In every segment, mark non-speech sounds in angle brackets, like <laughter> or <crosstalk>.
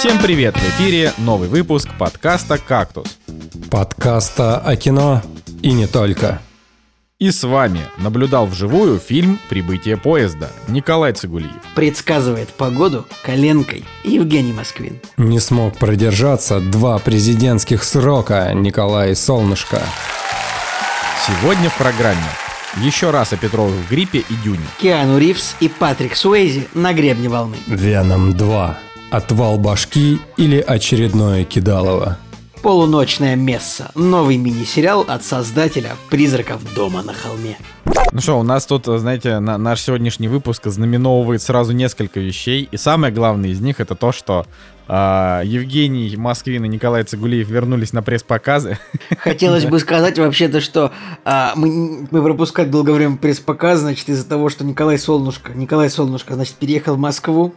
Всем привет! В эфире новый выпуск подкаста «Кактус». Подкаста о кино и не только. И с вами наблюдал вживую фильм «Прибытие поезда» Николай Цигулиев. Предсказывает погоду коленкой Евгений Москвин. Не смог продержаться два президентских срока Николай Солнышко. Сегодня в программе еще раз о Петровых гриппе и Дюне. Киану Ривз и Патрик Суэйзи на гребне волны. Веном 2. Отвал башки или очередное кидалово. Полуночная месса. Новый мини-сериал от создателя «Призраков дома на холме». Ну что, у нас тут, знаете, на, наш сегодняшний выпуск знаменовывает сразу несколько вещей. И самое главное из них это то, что э, Евгений Москвин и Николай Цигулиев вернулись на пресс-показы. <laughs> Хотелось бы сказать вообще-то, что а, мы, мы пропускать долгое время пресс-показ, значит, из-за того, что Николай Солнышко, Николай Солнышко, значит, переехал в Москву,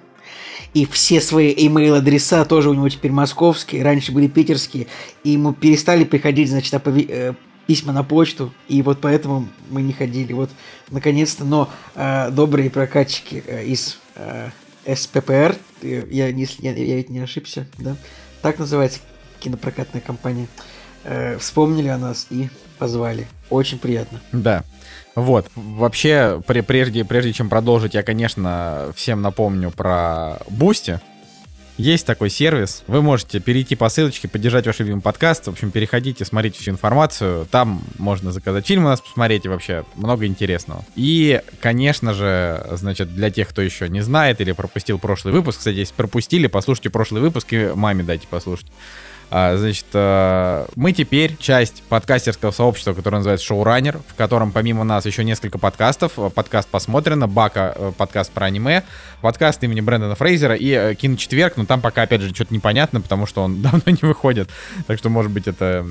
и все свои email адреса тоже у него теперь московские, раньше были питерские, и ему перестали приходить, значит, опове- э, письма на почту, и вот поэтому мы не ходили. Вот, наконец-то, но э, добрые прокатчики э, из э, СППР, э, я, не, я, я ведь не ошибся, да, так называется кинопрокатная компания, э, вспомнили о нас и позвали. Очень приятно. Да. Вот, вообще, прежде, прежде чем продолжить, я, конечно, всем напомню про Бусти. Есть такой сервис, вы можете перейти по ссылочке, поддержать ваш любимый подкаст, в общем, переходите, смотрите всю информацию, там можно заказать фильм у нас посмотреть, и вообще много интересного. И, конечно же, значит, для тех, кто еще не знает или пропустил прошлый выпуск, кстати, если пропустили, послушайте прошлый выпуск и маме дайте послушать. А, значит, э, мы теперь часть подкастерского сообщества, которое называется Шоураннер, в котором помимо нас еще несколько подкастов. Подкаст посмотрено, Бака э, подкаст про аниме, подкаст имени Брэндона Фрейзера и э, Киночетверг, но там пока, опять же, что-то непонятно, потому что он <laughs> давно не выходит. Так что, может быть, это...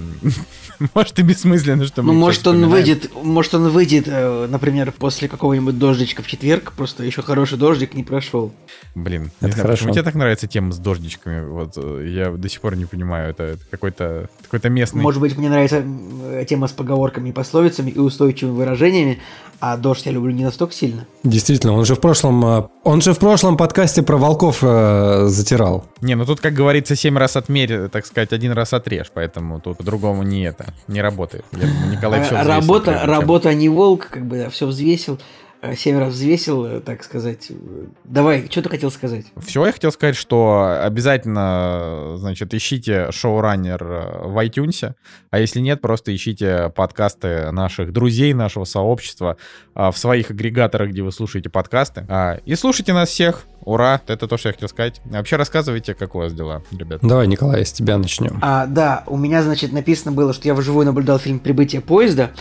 <laughs> может и бессмысленно, что мы Ну, может, он выйдет, может, он выйдет, например, после какого-нибудь дождичка в четверг, просто еще хороший дождик не прошел. Блин, это хорошо. Почему тебе так нравится тема с дождичками? Вот я до сих пор не понимаю это, это какой-то какой местный. Может быть, мне нравится тема с поговорками и пословицами и устойчивыми выражениями, а дождь я люблю не настолько сильно. Действительно, он же в прошлом, э, он же в прошлом подкасте про волков э, затирал. Не, ну тут, как говорится, семь раз отмерь, так сказать, один раз отрежь, поэтому тут по-другому не это, не работает. Я думаю, Николай все Работа, работа не волк, как бы, да, все взвесил. Э, семь раз взвесил, э, так сказать. Давай, что ты хотел сказать? Все, я хотел сказать, что обязательно, значит, ищите шоураннер э, в iTunes, а если нет, просто ищите подкасты наших друзей, нашего сообщества в своих агрегаторах, где вы слушаете подкасты. А, и слушайте нас всех. Ура! Это то, что я хотел сказать. Вообще рассказывайте, как у вас дела, ребят. Давай, Николай, с тебя начнем. А, да, у меня, значит, написано было, что я вживую наблюдал фильм «Прибытие поезда».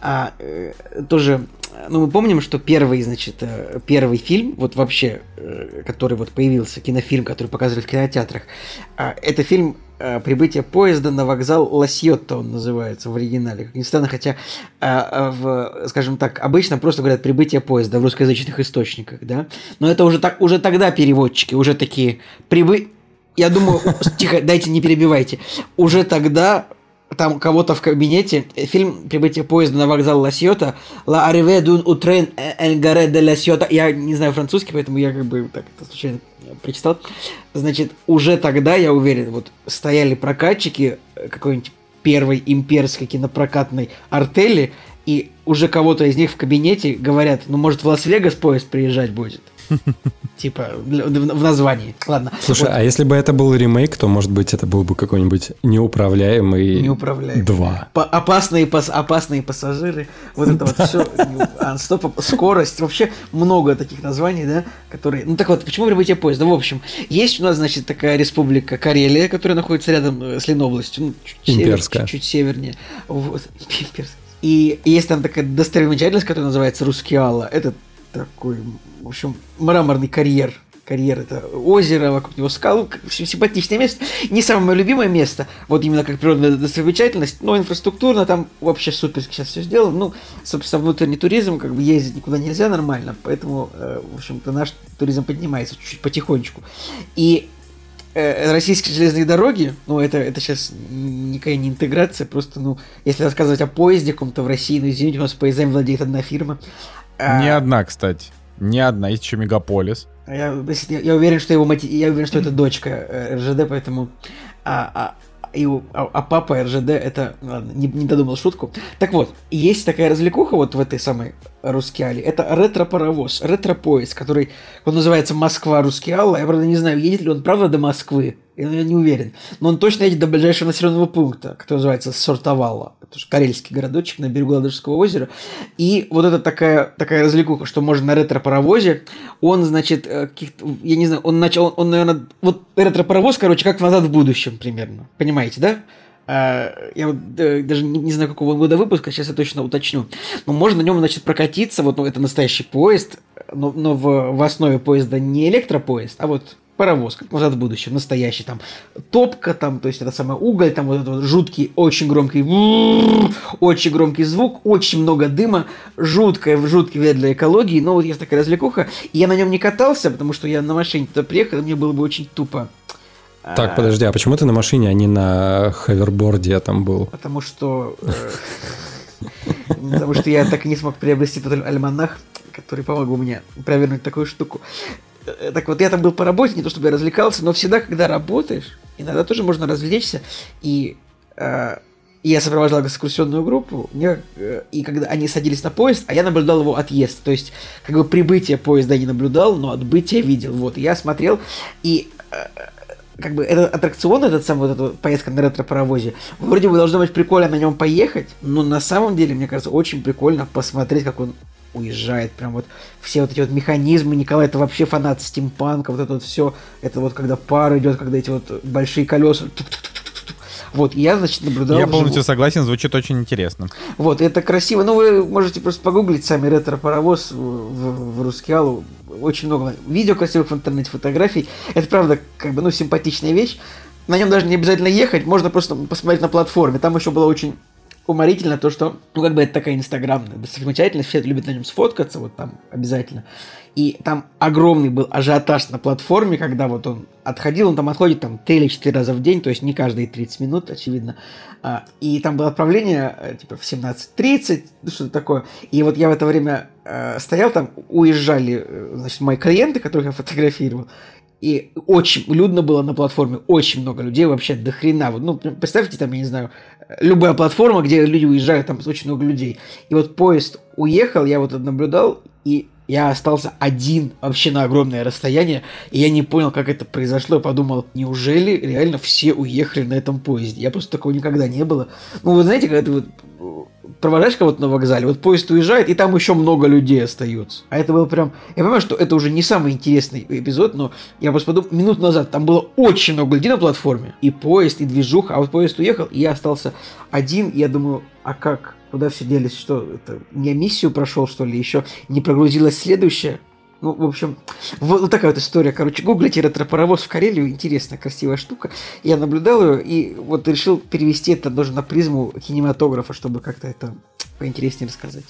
А, э, тоже ну, мы помним, что первый, значит, э, первый фильм, вот вообще, э, который вот появился, кинофильм, который показывали в кинотеатрах, а, это фильм э, «Прибытие поезда на вокзал Ласьотто» он называется в оригинале. Как ни странно, хотя, в, скажем так, обычно просто говорят «прибытие поезда» в русскоязычных источниках, да? Но это уже, так, уже тогда переводчики уже такие «прибы...» Я думаю, <laughs> тихо, дайте, не перебивайте. Уже тогда там кого-то в кабинете. Фильм «Прибытие поезда на вокзал Ласьота». «La arrivée d'un train en gare de Ласьота». Я не знаю французский, поэтому я как бы так это случайно прочитал. Значит, уже тогда, я уверен, вот стояли прокатчики какой-нибудь первой имперской кинопрокатной артели, и уже кого-то из них в кабинете говорят, ну, может, в Лас-Вегас поезд приезжать будет. <laughs> Типа в названии. Ладно. Слушай, вот. а если бы это был ремейк, то, может быть, это был бы какой-нибудь неуправляемый Неуправляемый. 2. По опасные, пас опасные пассажиры. Вот это вот все. Стоп, скорость. Вообще много таких названий, да, которые... Ну так вот, почему прибытие поезда? В общем, есть у нас, значит, такая республика Карелия, которая находится рядом э, с Ленобластью. Ну, чуть Имперская. Север, чуть, чуть севернее. Вот. <laughs> Имперская. И есть там такая достопримечательность, которая называется Рускеала. Это такой, в общем, мраморный карьер. Карьер это озеро, вокруг него скалы, симпатичное место. Не самое мое любимое место, вот именно как природная достопримечательность, но инфраструктурно там вообще супер сейчас все сделано. Ну, собственно, внутренний туризм, как бы ездить никуда нельзя нормально, поэтому, э, в общем-то, наш туризм поднимается чуть-чуть потихонечку. И э, российские железные дороги, ну, это, это сейчас никакая не интеграция, просто, ну, если рассказывать о поезде каком-то в России, ну, извините, у нас поездами владеет одна фирма, не а. одна, кстати. Не одна, есть еще Мегаполис. Я, я, уверен, что его мать, я уверен, что это дочка э, РЖД, поэтому а, а, и а, а папа РЖД это... Ладно, не, не додумал шутку. Так вот, есть такая развлекуха вот в этой самой Рускеале. Это ретро-паровоз, ретро-поезд, который он называется Москва-Рускеала. Я, правда, не знаю, едет ли он правда до Москвы. Я, я не уверен. Но он точно едет до ближайшего населенного пункта, который называется Сортовала. Это же карельский городочек на берегу Ладожского озера. И вот это такая, такая развлекуха, что можно на ретро-паровозе. Он, значит, э, я не знаю, он начал, он, он наверное, вот ретро-паровоз, короче, как назад в будущем примерно. Понимаете, да? А, я вот даже не знаю, какого года выпуска, сейчас я точно уточню. Но можно на нем, значит, прокатиться. Вот ну, это настоящий поезд, но, но в, в основе поезда не электропоезд, а вот паровоз, как назад в будущем, настоящий, там, топка, там, то есть это самое уголь, там вот этот вот жуткий, очень громкий, очень громкий звук, очень много дыма, жуткое, жуткий вред для экологии, но вот есть такая развлекуха, и я на нем не катался, потому что я на машине туда приехал, и мне было бы очень тупо. Так, подожди, а почему ты на машине, а не на ховерборде там был? Потому что... Э, потому что я так и не смог приобрести тот альманах, который помог мне провернуть такую штуку. Э, так вот, я там был по работе, не то чтобы я развлекался, но всегда, когда работаешь, иногда тоже можно развлечься. И э, я сопровождал экскурсионную группу, мне, и когда они садились на поезд, а я наблюдал его отъезд. То есть, как бы прибытие поезда не наблюдал, но отбытие видел. Вот, я смотрел, и как бы этот аттракцион, этот самый вот эта поездка на ретро-паровозе, вроде бы должно быть прикольно на нем поехать, но на самом деле, мне кажется, очень прикольно посмотреть, как он уезжает, прям вот все вот эти вот механизмы, Николай это вообще фанат стимпанка, вот это вот все, это вот когда пар идет, когда эти вот большие колеса, вот, я, значит, наблюдал... Я полностью согласен, звучит очень интересно. Вот, это красиво. Ну, вы можете просто погуглить сами ретро-паровоз в, в, в Рускеалу. Очень много видео красивых в интернете, фотографий. Это, правда, как бы, ну, симпатичная вещь. На нем даже не обязательно ехать, можно просто посмотреть на платформе. Там еще было очень уморительно то, что, ну, как бы это такая инстаграмная достопримечательность, все любят на нем сфоткаться, вот там обязательно. И там огромный был ажиотаж на платформе, когда вот он отходил, он там отходит там 3 или 4 раза в день, то есть не каждые 30 минут, очевидно. А, и там было отправление э, типа в 17.30, ну, что-то такое. И вот я в это время э, стоял там, уезжали, э, значит, мои клиенты, которых я фотографировал, и очень людно было на платформе, очень много людей, вообще до хрена. Вот, ну, представьте, там, я не знаю, любая платформа, где люди уезжают, там очень много людей. И вот поезд уехал, я вот наблюдал, и я остался один вообще на огромное расстояние, и я не понял, как это произошло. Я подумал, неужели реально все уехали на этом поезде? Я просто такого никогда не было. Ну, вы знаете, когда ты вот провожаешь кого-то на вокзале, вот поезд уезжает, и там еще много людей остается. А это было прям... Я понимаю, что это уже не самый интересный эпизод, но я просто подумал, минут назад там было очень много людей на платформе, и поезд, и движуха, а вот поезд уехал, и я остался один, и я думаю, а как? Куда все делись? Что, это не миссию прошел, что ли? Еще не прогрузилась следующая? Ну, в общем, вот, такая вот история. Короче, гуглите ретро-паровоз в Карелию. Интересная, красивая штука. Я наблюдал ее и вот решил перевести это даже на призму кинематографа, чтобы как-то это поинтереснее рассказать.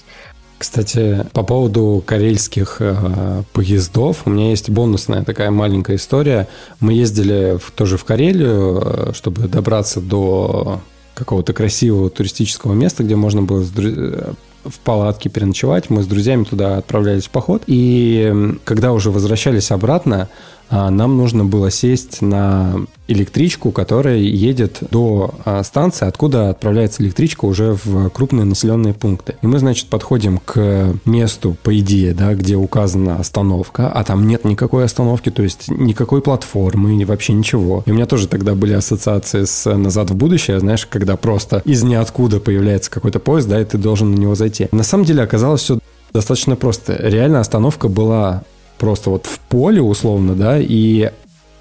Кстати, по поводу карельских э, поездов, у меня есть бонусная такая маленькая история. Мы ездили в, тоже в Карелию, э, чтобы добраться до какого-то красивого туристического места, где можно было э, в палатке переночевать. Мы с друзьями туда отправлялись в поход. И когда уже возвращались обратно, а, нам нужно было сесть на электричку, которая едет до а, станции, откуда отправляется электричка уже в крупные населенные пункты. И мы, значит, подходим к месту, по идее, да, где указана остановка, а там нет никакой остановки, то есть никакой платформы, вообще ничего. И у меня тоже тогда были ассоциации с «Назад в будущее», знаешь, когда просто из ниоткуда появляется какой-то поезд, да, и ты должен на него зайти. На самом деле оказалось все достаточно просто. Реально остановка была просто вот в поле условно, да, и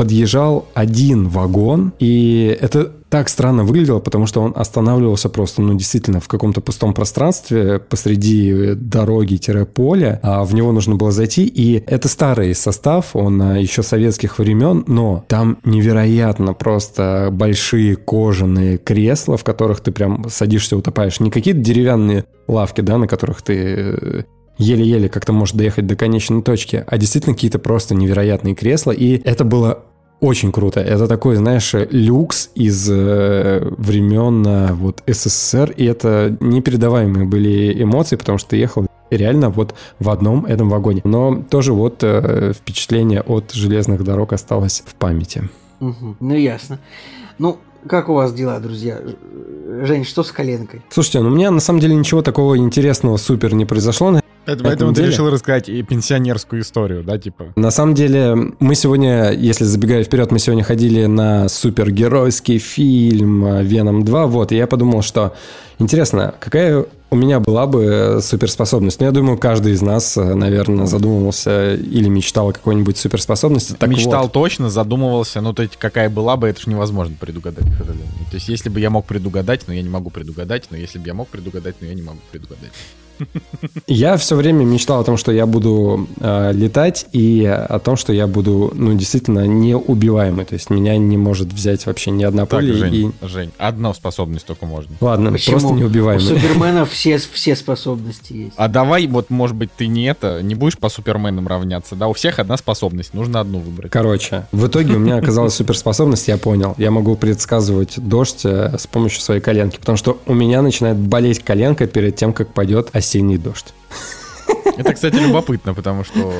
подъезжал один вагон, и это так странно выглядело, потому что он останавливался просто, ну, действительно, в каком-то пустом пространстве посреди дороги-поля, а в него нужно было зайти, и это старый состав, он а, еще советских времен, но там невероятно просто большие кожаные кресла, в которых ты прям садишься, утопаешь. Не какие-то деревянные лавки, да, на которых ты э, еле-еле как-то может доехать до конечной точки, а действительно какие-то просто невероятные кресла, и это было очень круто. Это такой, знаешь, люкс из э, времен э, вот СССР, и это непередаваемые были эмоции, потому что ты ехал реально вот в одном этом вагоне. Но тоже вот э, впечатление от железных дорог осталось в памяти. Угу, ну ясно. Ну, как у вас дела, друзья? Жень, что с коленкой? Слушайте, ну у меня на самом деле ничего такого интересного супер не произошло. Это, поэтому ты решил рассказать и пенсионерскую историю, да, типа? На самом деле, мы сегодня, если забегая вперед, мы сегодня ходили на супергеройский фильм «Веном 2», вот, и я подумал, что интересно, какая у меня была бы суперспособность. Ну, я думаю, каждый из нас, наверное, задумывался или мечтал о какой-нибудь суперспособности. Так мечтал вот. точно, задумывался, но то есть какая была бы, это же невозможно предугадать, к сожалению. То есть если бы я мог предугадать, но я не могу предугадать, но если бы я мог предугадать, но я не могу предугадать. Я все время мечтал о том, что я буду э, летать и о том, что я буду, ну, действительно неубиваемый. То есть меня не может взять вообще ни одна так, пуля. Жень, и... Жень, одна способность только можно. Ладно, Почему? просто неубиваемый. У Супермена все, все способности есть. А давай, вот, может быть, ты не это, не будешь по Суперменам равняться, да? У всех одна способность, нужно одну выбрать. Короче, в итоге у меня оказалась суперспособность, я понял. Я могу предсказывать дождь э, с помощью своей коленки, потому что у меня начинает болеть коленка перед тем, как пойдет осенний осенний дождь. Это, кстати, любопытно, потому что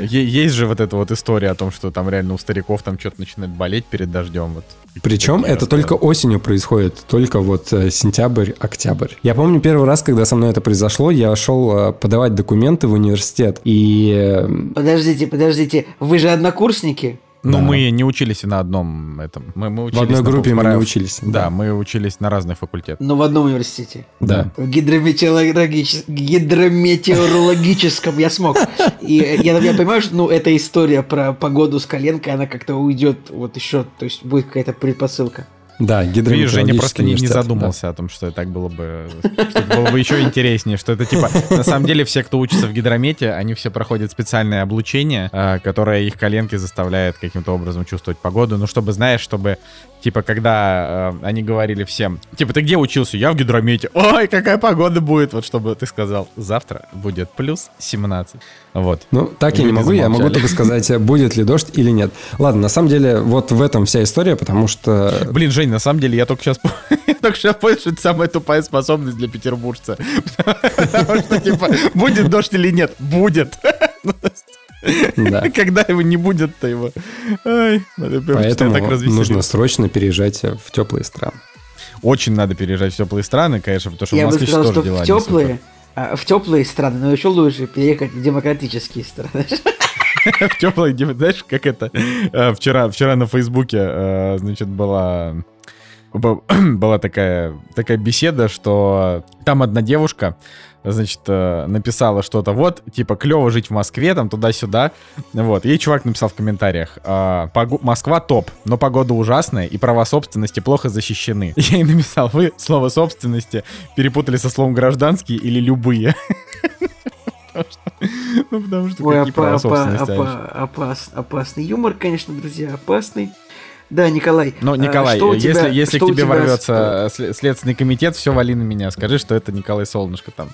есть же вот эта вот история о том, что там реально у стариков там что-то начинает болеть перед дождем. Вот. Причем это только осенью происходит, только вот э, сентябрь, октябрь. Я помню первый раз, когда со мной это произошло, я шел э, подавать документы в университет и... Э, подождите, подождите, вы же однокурсники? Ну, да. мы не учились на одном этом. Мы, мы учились в одной группе мы не учились. Да, да, мы учились на разных факультетах. Но в одном университете. Да. В гидрометеорологич... гидрометеорологическом я смог. И я, я понимаю, что ну, эта история про погоду с коленкой, она как-то уйдет вот еще, то есть будет какая-то предпосылка. Да, Видишь, Женя просто не, не задумался да. о том, что так было бы, что это было бы еще интереснее, что это типа, на самом деле все, кто учится в гидромете, они все проходят специальное облучение, а, которое их коленки заставляет каким-то образом чувствовать погоду, ну, чтобы, знаешь, чтобы Типа, когда э, они говорили всем, типа, ты где учился? Я в гидромете. Ой, какая погода будет. Вот чтобы ты сказал, завтра будет плюс 17. Вот. Ну, так я не могу, я могу только сказать, будет ли дождь или нет. Ладно, на самом деле, вот в этом вся история, потому что... Блин, Жень, на самом деле, я только сейчас, <laughs> только сейчас понял, что это самая тупая способность для петербуржца. Потому что, типа, будет дождь или нет? Будет. Да. Когда его не будет-то его. Ай, Поэтому нужно срочно переезжать в теплые страны. Очень надо переезжать в теплые страны, конечно, потому что Я в Москве сказал, тоже дела в теплые, в теплые страны, но еще лучше переехать в демократические страны. <laughs> В теплые, знаешь, как это? А, вчера, вчера на Фейсбуке, а, значит, была <clears throat> была такая, такая беседа, что там одна девушка, значит, э, написала что-то, вот, типа, клево жить в Москве, там, туда-сюда, вот, ей чувак написал в комментариях, «А, Москва топ, но погода ужасная, и права собственности плохо защищены. <laughs> Я ей написал, вы слово собственности перепутали со словом гражданские или любые. <laughs> Ну, потому что какие права собственности? Опасный юмор, конечно, друзья, опасный. Да, Николай. Ну, Николай, что если, тебя, если что к тебе ворвется с... Следственный комитет, все вали на меня. Скажи, что это Николай Солнышко там.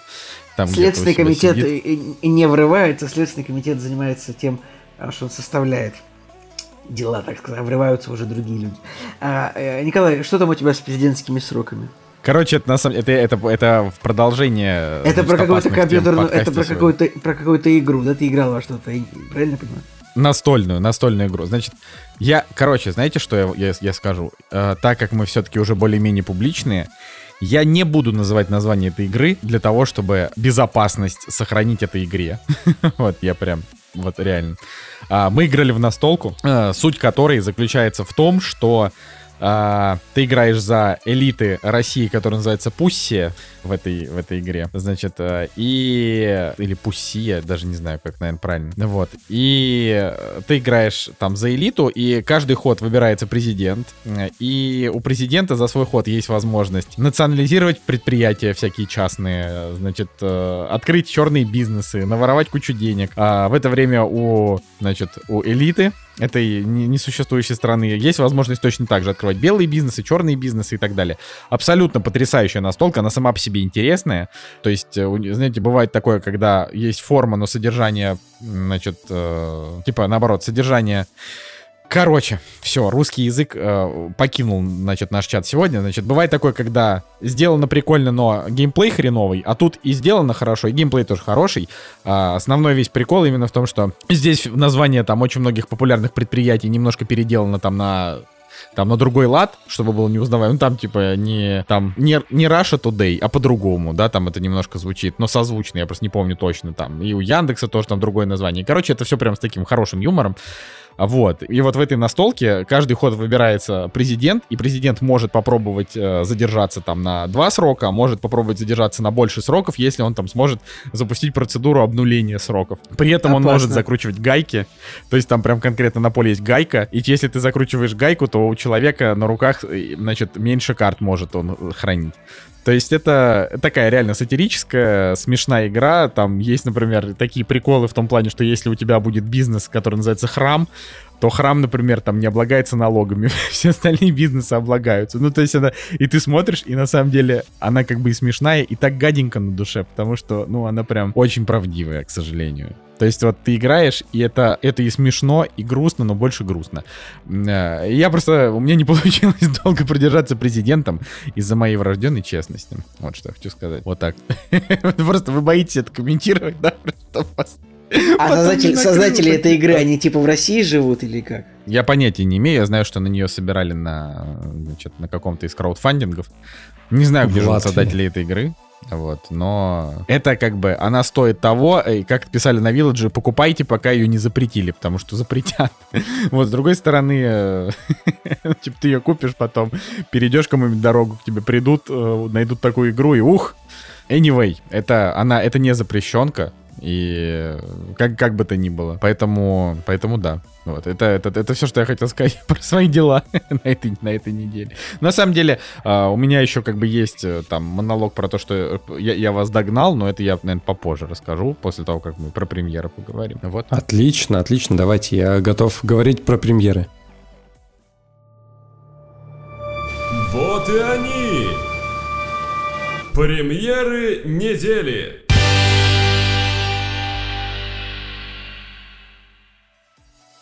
там Следственный комитет сидит. не врывается, Следственный комитет занимается тем, а, что он составляет дела, так сказать, врываются уже другие люди. А, э, Николай, что там у тебя с президентскими сроками? Короче, это на самом это, это, это в продолжение. Это про какую-то компьютерную, это про какую-то про какую-то игру, да? Ты играл во что-то, правильно понимаю? Настольную, настольную игру. Значит, я, короче, знаете, что я, я, я скажу? Э, так как мы все-таки уже более-менее публичные, я не буду называть название этой игры для того, чтобы безопасность сохранить этой игре. <laughs> вот, я прям, вот реально. А, мы играли в настолку, э, суть которой заключается в том, что а, ты играешь за элиты России, которая называется Пусси в этой, в этой игре. Значит, э, и... Или Пуссия, даже не знаю, как, наверное, правильно. Вот. И ты играешь там за элиту, и каждый ход выбирается президент. И у президента за свой ход есть возможность национализировать предприятия всякие частные, значит, э, открыть черные бизнесы, наворовать кучу денег. А в это время у, значит, у элиты этой несуществующей страны есть возможность точно так же открывать белые бизнесы, черные бизнесы и так далее. Абсолютно потрясающая настолка, она сама по себе интересная. То есть, э, знаете, бывает такое, когда есть форма, но содержание, значит, э, типа наоборот, содержание Короче, все, русский язык э, покинул, значит, наш чат сегодня. Значит, бывает такое, когда сделано прикольно, но геймплей хреновый, а тут и сделано хорошо, и геймплей тоже хороший. А, основной весь прикол именно в том, что здесь название там очень многих популярных предприятий немножко переделано там на там на другой лад, чтобы было не узнаваемо. Ну, там, типа, не, там, не, не Russia Today, а по-другому, да, там это немножко звучит, но созвучно, я просто не помню точно, там, и у Яндекса тоже там другое название. Короче, это все прям с таким хорошим юмором. Вот. И вот в этой настолке каждый ход выбирается президент, и президент может попробовать э, задержаться там на два срока, а может попробовать задержаться на больше сроков, если он там сможет запустить процедуру обнуления сроков. При этом Опасно. он может закручивать гайки, то есть там прям конкретно на поле есть гайка, и если ты закручиваешь гайку, то у человека на руках, э, значит, меньше карт может он хранить. То есть это такая реально сатирическая, смешная игра. Там есть, например, такие приколы в том плане, что если у тебя будет бизнес, который называется храм, то храм, например, там не облагается налогами, <laughs> все остальные бизнесы облагаются. Ну, то есть она... И ты смотришь, и на самом деле она как бы и смешная, и так гаденько на душе, потому что, ну, она прям очень правдивая, к сожалению. То есть вот ты играешь, и это, это и смешно, и грустно, но больше грустно. Э, я просто... У меня не <laughs> получилось долго продержаться президентом из-за моей врожденной честности. Вот что я хочу сказать. Вот так. <laughs> Просто вы боитесь это комментировать, да? <laughs> А создатели, создатели этой игры, они типа в России живут или как? Я понятия не имею, я знаю, что на нее собирали на, значит, на каком-то из краудфандингов. Не знаю, где живут создатели этой игры. Вот, но это как бы, она стоит того, и как писали на Village, покупайте, пока ее не запретили, потому что запретят. <laughs> Вот, с другой стороны, э, <laughs> типа ты ее купишь потом, перейдешь кому-нибудь дорогу, к тебе придут, э, найдут такую игру и ух. Anyway, это, она, это не запрещенка, и как, как бы то ни было. Поэтому, поэтому да. Вот, это, это, это все, что я хотел сказать <laughs> про свои дела <laughs> на, этой, на этой неделе. На самом деле, uh, у меня еще как бы есть э, там монолог про то, что я, я вас догнал, но это я, наверное, попозже расскажу, после того, как мы про премьеры поговорим. Вот. Отлично, отлично. Давайте, я готов говорить про премьеры. Вот и они! Премьеры недели!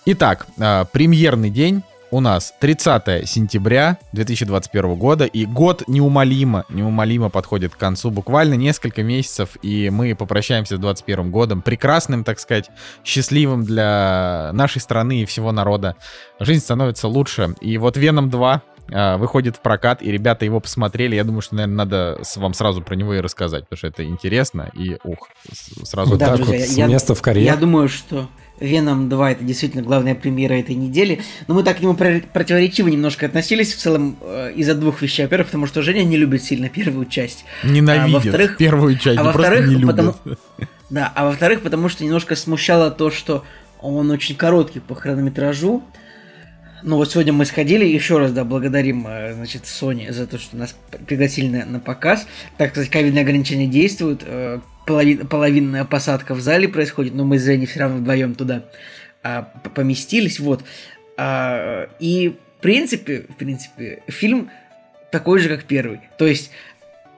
Итак, э, премьерный день у нас 30 сентября 2021 года, и год неумолимо, неумолимо подходит к концу. Буквально несколько месяцев, и мы попрощаемся с 2021 годом, прекрасным, так сказать, счастливым для нашей страны и всего народа. Жизнь становится лучше. И вот Веном 2 э, выходит в прокат, и ребята его посмотрели. Я думаю, что, наверное, надо вам сразу про него и рассказать, потому что это интересно, и ух, сразу... Вот да, так друзья, вот, я, место в карьере. Я думаю, что Веном 2 это действительно главная премьера этой недели. Но мы так к нему противоречиво немножко относились в целом э, из-за двух вещей. Во-первых, потому что Женя не любит сильно первую часть. Ненавидит а, во-вторых, первую часть, а во-вторых, не любит. Потому, <laughs> да, а во-вторых, потому что немножко смущало то, что он очень короткий по хронометражу. Ну вот сегодня мы сходили, еще раз, да, благодарим, э, значит, Sony за то, что нас пригласили на, на показ. Так сказать, ковидные ограничения действуют, э, половин, половинная посадка в зале происходит, но мы с Женей все равно вдвоем туда а, поместились, вот. А, и в принципе, в принципе, фильм такой же, как первый. То есть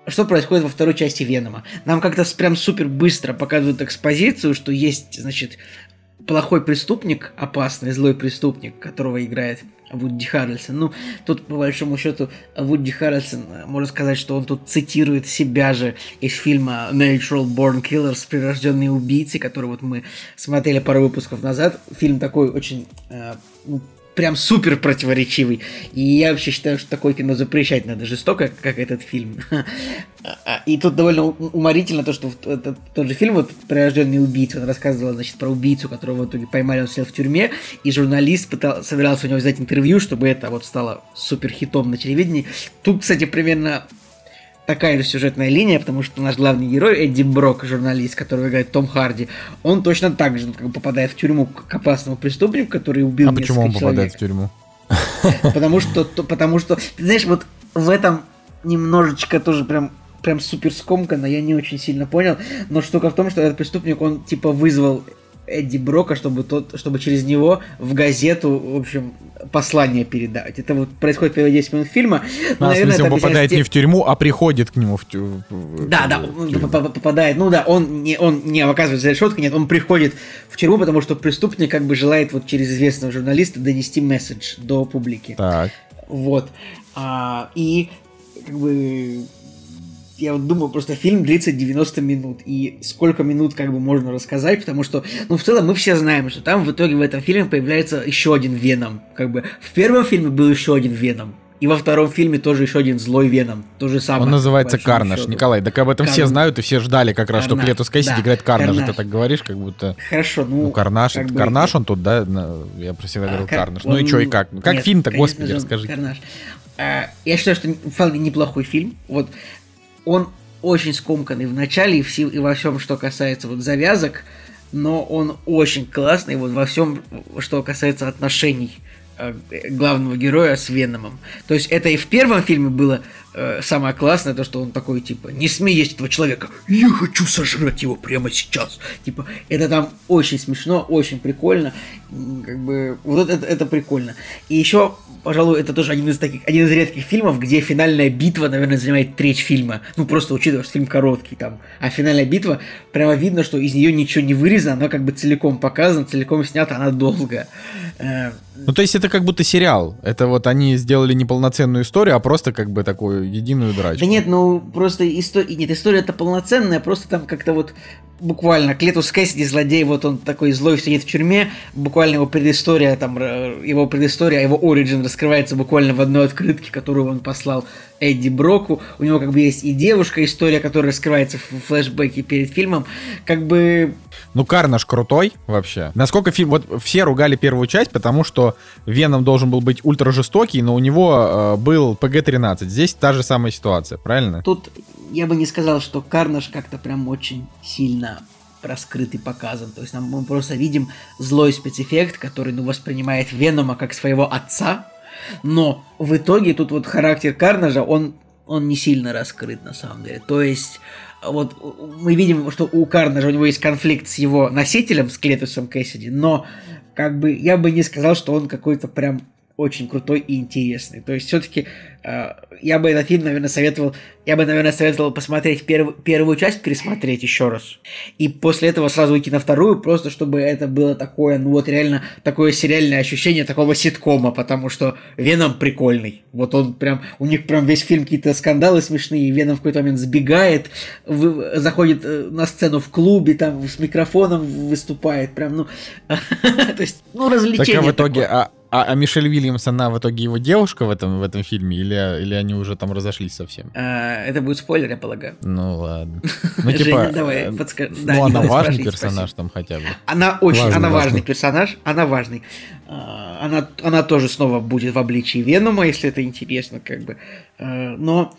что происходит во второй части Венома. Нам как-то прям супер быстро показывают экспозицию, что есть, значит, плохой преступник, опасный, злой преступник, которого играет Вудди Харрельсон. Ну, тут, по большому счету, Вудди Харрельсон, э, можно сказать, что он тут цитирует себя же из фильма Natural Born Killers, прирожденные убийцы, который вот мы смотрели пару выпусков назад. Фильм такой очень э, прям супер противоречивый. И я вообще считаю, что такое кино запрещать надо жестоко, как этот фильм. <laughs> И тут довольно уморительно то, что тот же фильм, вот «Прирожденный убийца», он рассказывал, значит, про убийцу, которого в итоге поймали, он сидел в тюрьме, и журналист пытал, собирался у него взять интервью, чтобы это вот стало супер хитом на телевидении. Тут, кстати, примерно такая же сюжетная линия, потому что наш главный герой Эдди Брок, журналист, который играет Том Харди, он точно так же как бы, попадает в тюрьму к опасному преступнику, который убил а почему он попадает человек. в тюрьму? <laughs> Потому что, потому что, ты знаешь, вот в этом немножечко тоже прям прям супер скомканно, я не очень сильно понял, но штука в том, что этот преступник, он типа вызвал Эдди Брока, чтобы тот, чтобы через него в газету, в общем, послание передать. Это вот происходит первые 10 минут фильма. Ну, а, смысле, он попадает не в тюрьму, а приходит к нему в тюрьму. Да, да, он попадает. Ну да, он не, он не оказывается за решеткой, нет, он приходит в тюрьму, потому что преступник как бы желает вот через известного журналиста донести месседж до публики. Так. Вот. А, и как бы я вот думаю, просто фильм длится 90 минут, и сколько минут как бы можно рассказать, потому что, ну, в целом мы все знаем, что там в итоге в этом фильме появляется еще один Веном. Как бы в первом фильме был еще один Веном, и во втором фильме тоже еще один злой Веном. То же самое. Он называется Карнаж. Счету. Николай, так об этом Кар... все знают и все ждали как раз, Карнаж. что Клетус Кэссиди да. играет Карнаж. Карнаж. Ты так говоришь, как будто... Хорошо, ну... Ну, Карнаж, как Карнаж бы... он тут, да? Я про себя говорил а, Карнаж. Он... Ну и что, и как? Ну, как фильм-то, господи, расскажи. Карнаж. А, я считаю, что вполне неплохой фильм. Вот он очень скомканный в начале и, в, и во всем, что касается вот завязок, но он очень классный вот во всем, что касается отношений э, главного героя с Веномом. То есть это и в первом фильме было э, самое классное, то, что он такой, типа, не смей есть этого человека, я хочу сожрать его прямо сейчас. Типа, это там очень смешно, очень прикольно, как бы, вот это, это прикольно. И еще пожалуй, это тоже один из таких, один из редких фильмов, где финальная битва, наверное, занимает треть фильма. Ну, просто учитывая, что фильм короткий там. А финальная битва, прямо видно, что из нее ничего не вырезано, она как бы целиком показана, целиком снята, она долгая. Э, ну, то есть это как будто сериал. Это вот они сделали не полноценную историю, а просто как бы такую единую драчку. Да нет, ну просто история... Нет, история это полноценная, просто там как-то вот буквально Клетус Кэссиди, злодей, вот он такой злой сидит в тюрьме, буквально его предыстория, там, его предыстория, его оригин раскрывается буквально в одной открытке, которую он послал Эдди Броку. У него как бы есть и девушка, история, которая раскрывается в флешбеке перед фильмом. Как бы... Ну, Карнаж крутой вообще. Насколько фильм... Вот все ругали первую часть, потому что Веном должен был быть ультра жестокий, но у него э, был ПГ-13. Здесь та же самая ситуация, правильно? Тут я бы не сказал, что Карнаж как-то прям очень сильно раскрыт и показан. То есть нам, мы просто видим злой спецэффект, который ну, воспринимает Венома как своего отца, но в итоге тут вот характер Карнажа, он, он не сильно раскрыт на самом деле. То есть вот мы видим, что у Карнажа у него есть конфликт с его носителем, с Клетусом Кэссиди, но как бы я бы не сказал, что он какой-то прям очень крутой и интересный. То есть все-таки э, я бы этот фильм, наверное, советовал, я бы, наверное, советовал посмотреть перв, первую часть, пересмотреть еще раз. И после этого сразу уйти на вторую, просто чтобы это было такое, ну вот реально, такое сериальное ощущение такого ситкома, потому что Веном прикольный. Вот он прям, у них прям весь фильм какие-то скандалы смешные, Веном в какой-то момент сбегает, вы, заходит э, на сцену в клубе, там с микрофоном выступает, прям, ну, <laughs> то есть, ну, развлечение Так а в итоге, а а, а Мишель Вильямс, она в итоге его девушка в этом, в этом фильме, или, или они уже там разошлись совсем? А, это будет спойлер, я полагаю. Ну ладно. <laughs> Ну типа, давай, э, подскажи. Ну она важный персонаж там хотя бы. Она очень, она важный персонаж, она важный. А, она, она тоже снова будет в обличии Венома, если это интересно, как бы. Но Э,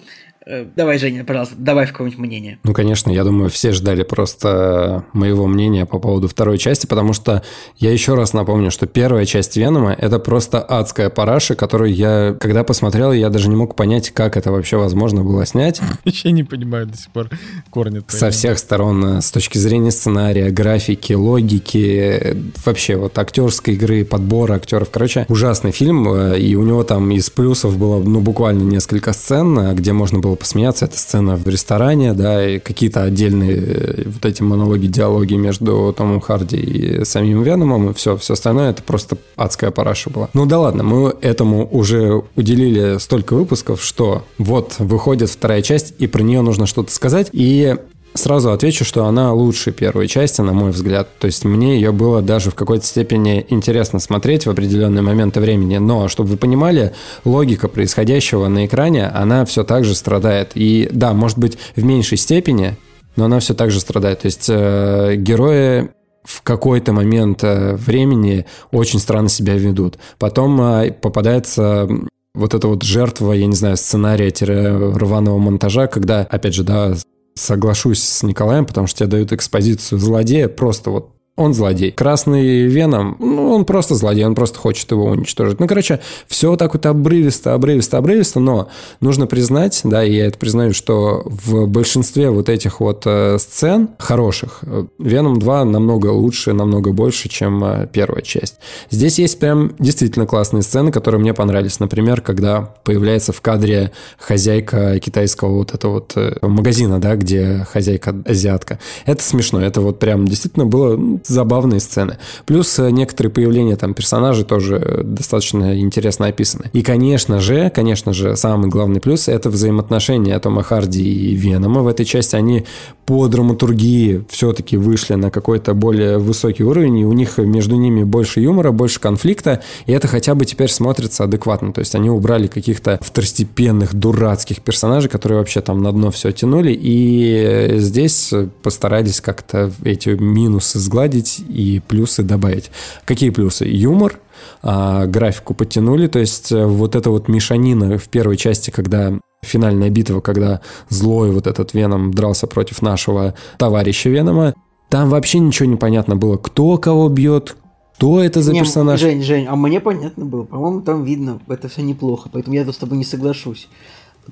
давай, Женя, пожалуйста, давай в какое-нибудь мнение. Ну, конечно, я думаю, все ждали просто моего мнения по поводу второй части, потому что я еще раз напомню, что первая часть Венома – это просто адская параша, которую я, когда посмотрел, я даже не мог понять, как это вообще возможно было снять. <laughs> Еще не понимаю до сих пор корни. Со всех сторон, э, с точки зрения сценария, графики, логики, вообще вот актерской игры, подбора актеров. Короче, ужасный фильм, э, и у него там из плюсов было, ну, буквально несколько сцен, где можно было посмеяться. Это сцена в ресторане, да, и какие-то отдельные э, вот эти монологи, диалоги между Томом Харди и самим Веномом, и все, все остальное это просто адская параша была. Ну да ладно, мы этому уже уделили столько выпусков, что вот выходит вторая часть, и про нее нужно что-то сказать. И Сразу отвечу, что она лучше первой части, на мой взгляд. То есть мне ее было даже в какой-то степени интересно смотреть в определенные моменты времени. Но, чтобы вы понимали, логика происходящего на экране, она все так же страдает. И да, может быть, в меньшей степени, но она все так же страдает. То есть э, герои в какой-то момент э, времени очень странно себя ведут. Потом э, попадается вот эта вот жертва, я не знаю, сценария-рваного монтажа, когда, опять же, да, соглашусь с Николаем, потому что тебе дают экспозицию злодея просто вот он злодей. Красный Веном, ну, он просто злодей, он просто хочет его уничтожить. Ну, короче, все так вот обрывисто, обрывисто, обрывисто, но нужно признать, да, и я это признаю, что в большинстве вот этих вот э, сцен хороших Веном 2 намного лучше, намного больше, чем э, первая часть. Здесь есть прям действительно классные сцены, которые мне понравились. Например, когда появляется в кадре хозяйка китайского вот этого вот э, магазина, да, где хозяйка азиатка. Это смешно, это вот прям действительно было ну, забавные сцены. Плюс э, некоторые появления там персонажей тоже достаточно интересно описаны. И, конечно же, конечно же, самый главный плюс – это взаимоотношения Тома Харди и Венома. В этой части они по драматургии все-таки вышли на какой-то более высокий уровень, и у них между ними больше юмора, больше конфликта, и это хотя бы теперь смотрится адекватно. То есть они убрали каких-то второстепенных, дурацких персонажей, которые вообще там на дно все тянули, и здесь постарались как-то эти минусы сгладить и плюсы добавить. Какие плюсы? Юмор, а, графику подтянули, то есть вот эта вот мешанина в первой части, когда финальная битва, когда злой вот этот Веном дрался против нашего товарища Венома, там вообще ничего не понятно было, кто кого бьет, кто это за не, персонаж? Жень, Жень, а мне понятно было. По-моему, там видно, это все неплохо, поэтому я с тобой не соглашусь.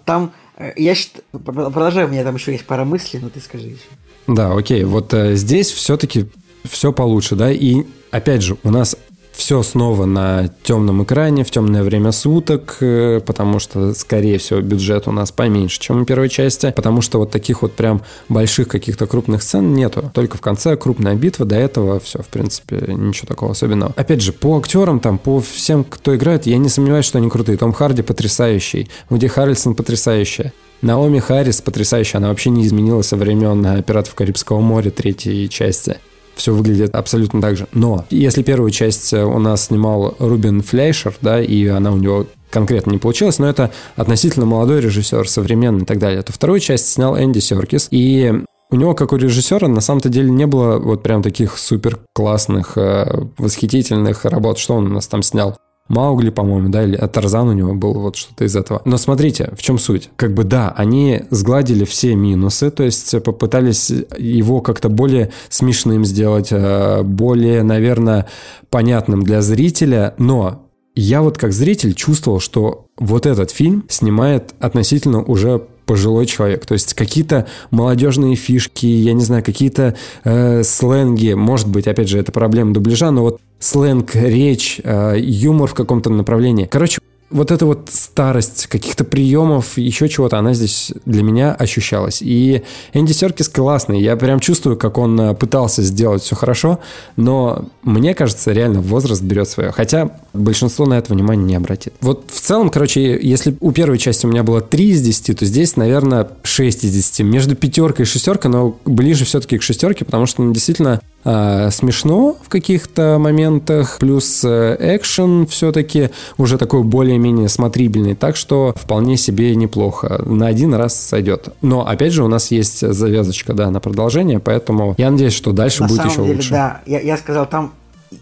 Там, э, я считаю, продолжай, у меня там еще есть пара мыслей, но ты скажи еще. Да, окей, вот э, здесь все-таки все получше, да, и опять же, у нас все снова на темном экране в темное время суток, э, потому что, скорее всего, бюджет у нас поменьше, чем у первой части, потому что вот таких вот прям больших каких-то крупных сцен нету. Только в конце крупная битва, до этого все, в принципе, ничего такого особенного. Опять же, по актерам, там, по всем, кто играет, я не сомневаюсь, что они крутые. Том Харди потрясающий, Вуди Харрельсон потрясающая. Наоми Харрис потрясающая, она вообще не изменилась со времен «Пиратов Карибского моря» третьей части все выглядит абсолютно так же. Но если первую часть у нас снимал Рубин Флейшер, да, и она у него конкретно не получилась, но это относительно молодой режиссер, современный и так далее, то вторую часть снял Энди Серкис, и у него, как у режиссера, на самом-то деле не было вот прям таких супер классных, э, восхитительных работ. Что он у нас там снял? Маугли, по-моему, да, или Тарзан у него был вот что-то из этого. Но смотрите, в чем суть? Как бы да, они сгладили все минусы, то есть попытались его как-то более смешным сделать, э, более, наверное, понятным для зрителя, но я вот как зритель чувствовал, что вот этот фильм снимает относительно уже пожилой человек. То есть какие-то молодежные фишки, я не знаю, какие-то э, сленги, может быть, опять же, это проблема дубляжа, но вот сленг, речь, э, юмор в каком-то направлении. Короче, вот эта вот старость каких-то приемов, еще чего-то, она здесь для меня ощущалась. И Энди Серкис классный. Я прям чувствую, как он э, пытался сделать все хорошо, но мне кажется, реально возраст берет свое. Хотя большинство на это внимание не обратит. Вот в целом, короче, если у первой части у меня было 3 из 10, то здесь, наверное, 6 из 10. Между пятеркой и шестеркой, но ближе все-таки к шестерке, потому что ну, действительно э, смешно в каких-то моментах, плюс э, экшен все-таки уже такой более-менее смотрибельный, так что вполне себе неплохо. На один раз сойдет. Но, опять же, у нас есть завязочка, да, на продолжение, поэтому я надеюсь, что дальше на будет еще деле, лучше. Да, я, я сказал, там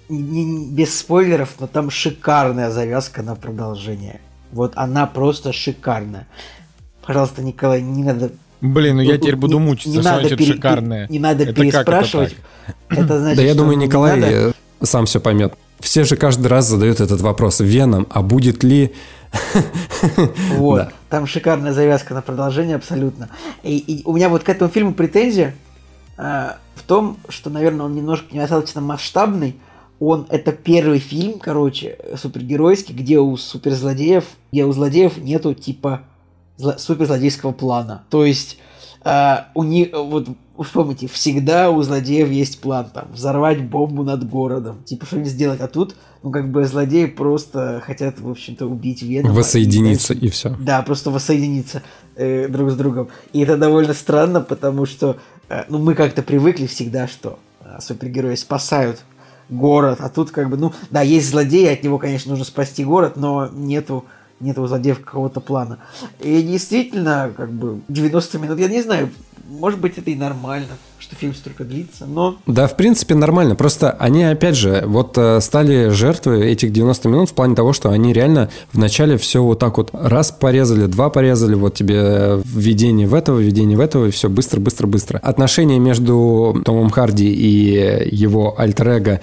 не, не, без спойлеров, но там шикарная завязка на продолжение. Вот она просто шикарная. Пожалуйста, Николай, не надо Блин, ну я теперь буду не- мучиться, не что надо значит пере- шикарное. Не надо Это как это переспрашивать. Это значит, Да я думаю, Николай надо- э, сам все поймет. Все же каждый раз задают этот вопрос. Веном, а будет ли... <laughs> Вот. Да. Там шикарная завязка на продолжение абсолютно. И, и у меня вот к этому фильму претензия э, в том, что, наверное, он немножко недостаточно масштабный. Он это первый фильм, короче, супергеройский, где у суперзлодеев, где у злодеев нету типа зло- суперзлодейского плана. То есть э, у них вот вспомните, всегда у злодеев есть план там взорвать бомбу над городом, типа что-нибудь сделать, а тут ну как бы злодеи просто хотят в общем-то убить Венома. и Воссоединиться дальше- и все. да, просто воссоединиться э, друг с другом. И это довольно странно, потому что э, ну, мы как-то привыкли всегда, что э, супергерои спасают город, а тут как бы, ну, да, есть злодеи, от него, конечно, нужно спасти город, но нету нету у злодеев какого-то плана. И действительно, как бы, 90 минут, я не знаю, может быть, это и нормально. Что фильм столько длится, но... Да, в принципе, нормально. Просто они, опять же, вот э, стали жертвой этих 90 минут в плане того, что они реально вначале все вот так вот раз порезали, два порезали, вот тебе введение в этого, введение в этого, и все быстро, быстро, быстро. Отношения между Томом Харди и его альтер <laughs>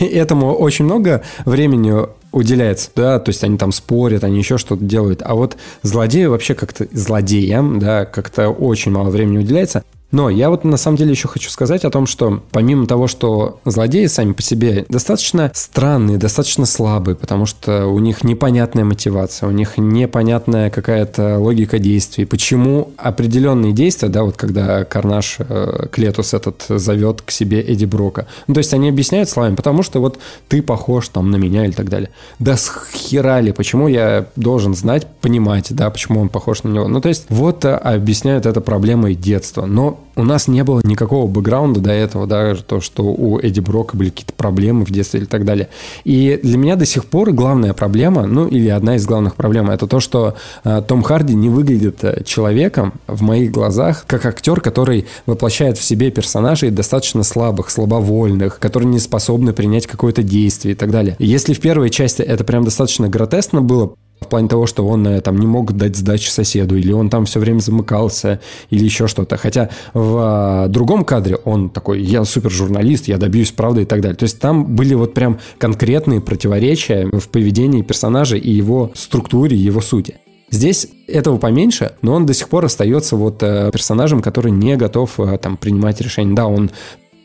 этому очень много времени уделяется, да, то есть они там спорят, они еще что-то делают, а вот злодею вообще как-то, злодеям, да, как-то очень мало времени уделяется, но я вот на самом деле еще хочу сказать о том, что помимо того, что злодеи сами по себе достаточно странные, достаточно слабые, потому что у них непонятная мотивация, у них непонятная какая-то логика действий. Почему определенные действия, да, вот когда Карнаж э, Клетус этот зовет к себе Эдди Брока, ну, то есть они объясняют словами, потому что вот ты похож там на меня или так далее. Да схерали, почему я должен знать, понимать, да, почему он похож на него. Ну, то есть вот объясняют это проблемой детства. Но у нас не было никакого бэкграунда до этого, да, то, что у Эдди Брока были какие-то проблемы в детстве и так далее. И для меня до сих пор главная проблема, ну или одна из главных проблем, это то, что э, Том Харди не выглядит э, человеком в моих глазах, как актер, который воплощает в себе персонажей достаточно слабых, слабовольных, которые не способны принять какое-то действие и так далее. Если в первой части это прям достаточно гротескно было, в плане того, что он э, там не мог дать сдачи соседу, или он там все время замыкался, или еще что-то. Хотя в а, другом кадре он такой, я супер журналист, я добьюсь правды и так далее. То есть там были вот прям конкретные противоречия в поведении персонажа и его структуре, его сути. Здесь этого поменьше, но он до сих пор остается вот э, персонажем, который не готов э, там принимать решения. Да, он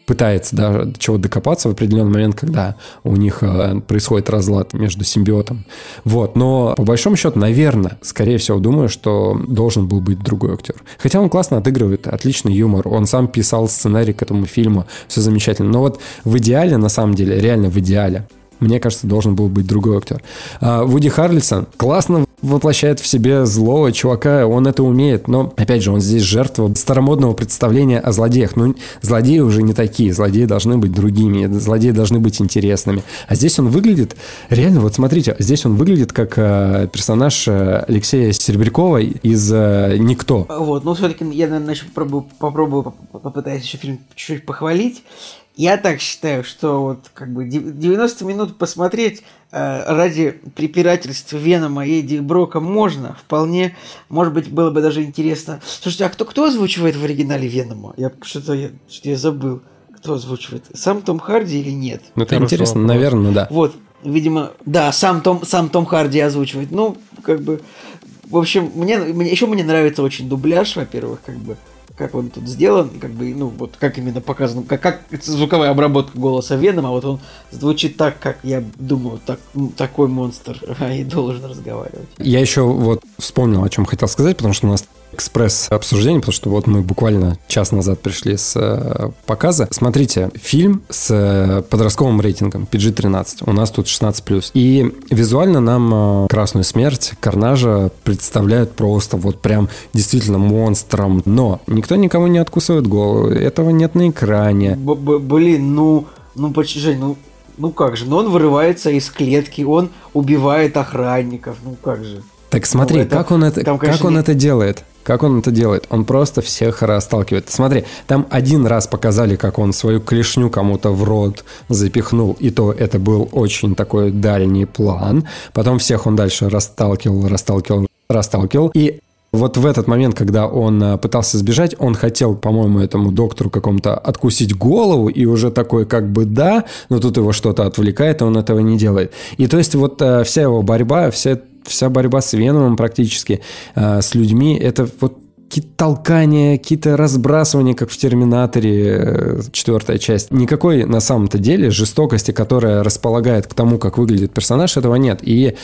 пытается да, чего докопаться в определенный момент, когда у них э, происходит разлад между симбиотом. Вот. Но по большому счету, наверное, скорее всего, думаю, что должен был быть другой актер. Хотя он классно отыгрывает, отличный юмор. Он сам писал сценарий к этому фильму, все замечательно. Но вот в идеале, на самом деле, реально в идеале, мне кажется, должен был быть другой актер. А Вуди Харрельсон классно воплощает в себе злого чувака, он это умеет, но, опять же, он здесь жертва старомодного представления о злодеях. Ну, злодеи уже не такие, злодеи должны быть другими, злодеи должны быть интересными. А здесь он выглядит, реально, вот смотрите, здесь он выглядит как э, персонаж э, Алексея Серебрякова из э, «Никто». Вот, ну, все-таки я, наверное, еще попробую, попробую попытаюсь еще фильм чуть-чуть похвалить. Я так считаю, что вот как бы 90 минут посмотреть э, ради препирательства Венома и Эдди Брока можно. Вполне, может быть, было бы даже интересно. Слушайте, а кто, кто озвучивает в оригинале Венома? Я что-то я, что я забыл. Кто озвучивает? Сам Том Харди или нет? Ну, это Хорошо, интересно, вопрос. наверное, да. Вот, видимо, да, сам Том, сам Том Харди озвучивает. Ну, как бы, в общем, мне, мне еще мне нравится очень дубляж, во-первых, как бы как он тут сделан, как бы, ну, вот как именно показано, как, как звуковая обработка голоса Венома, вот он звучит так, как я думаю, так, такой монстр <laughs> и должен разговаривать. Я еще вот вспомнил, о чем хотел сказать, потому что у нас экспресс-обсуждение, потому что вот мы буквально час назад пришли с э, показа. Смотрите, фильм с э, подростковым рейтингом PG-13. У нас тут 16+. И визуально нам э, «Красную смерть» Карнажа представляют просто вот прям действительно монстром. Но никто никому не откусывает голову. Этого нет на экране. Б -б Блин, ну... Ну, почти, ну, ну как же, ну он вырывается из клетки, он убивает охранников, ну как же. Так смотри, ну, это, как он это, там, конечно, как он не... это делает? Как он это делает? Он просто всех расталкивает. Смотри, там один раз показали, как он свою клешню кому-то в рот запихнул, и то это был очень такой дальний план. Потом всех он дальше расталкивал, расталкивал, расталкивал. И вот в этот момент, когда он э, пытался сбежать, он хотел, по-моему, этому доктору какому-то откусить голову, и уже такой как бы да, но тут его что-то отвлекает, и он этого не делает. И то есть вот э, вся его борьба, вся вся борьба с Веномом практически, э, с людьми, это вот какие-то толкания, какие-то разбрасывания, как в «Терминаторе», э, четвертая часть. Никакой на самом-то деле жестокости, которая располагает к тому, как выглядит персонаж, этого нет. И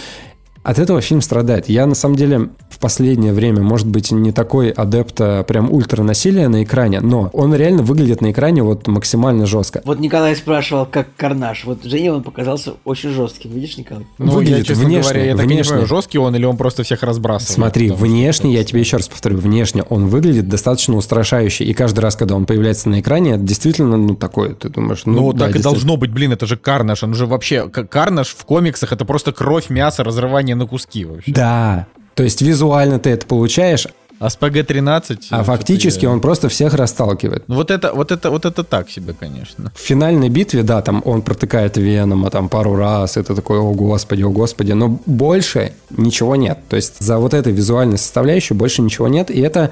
от этого фильм страдает. Я, на самом деле, в последнее время, может быть, не такой адепт а прям ультранасилия на экране, но он реально выглядит на экране вот максимально жестко. Вот Николай спрашивал, как Карнаж. Вот Жене он показался очень жестким. Видишь, Николай? Ну, выглядит я, честно внешне, говоря, я внешне. так не понимаю, жесткий он или он просто всех разбрасывает. Смотри, внешне, я тебе еще раз повторю, внешне он выглядит достаточно устрашающе. И каждый раз, когда он появляется на экране, это действительно, ну, такое, ты думаешь, ну, ну да, так и должно быть, блин, это же Карнаж. Он же вообще, Карнаж в комиксах, это просто кровь, мясо, разрывание на куски вообще. Да, то есть визуально ты это получаешь, СПГ-13. А э, фактически я- он просто всех расталкивает. Ну вот это, вот это, вот это так себе, конечно. В финальной битве, да, там он протыкает Венома там пару раз, это такой, о господи, о господи, но больше ничего нет. То есть за вот этой визуальной составляющей больше ничего нет, и это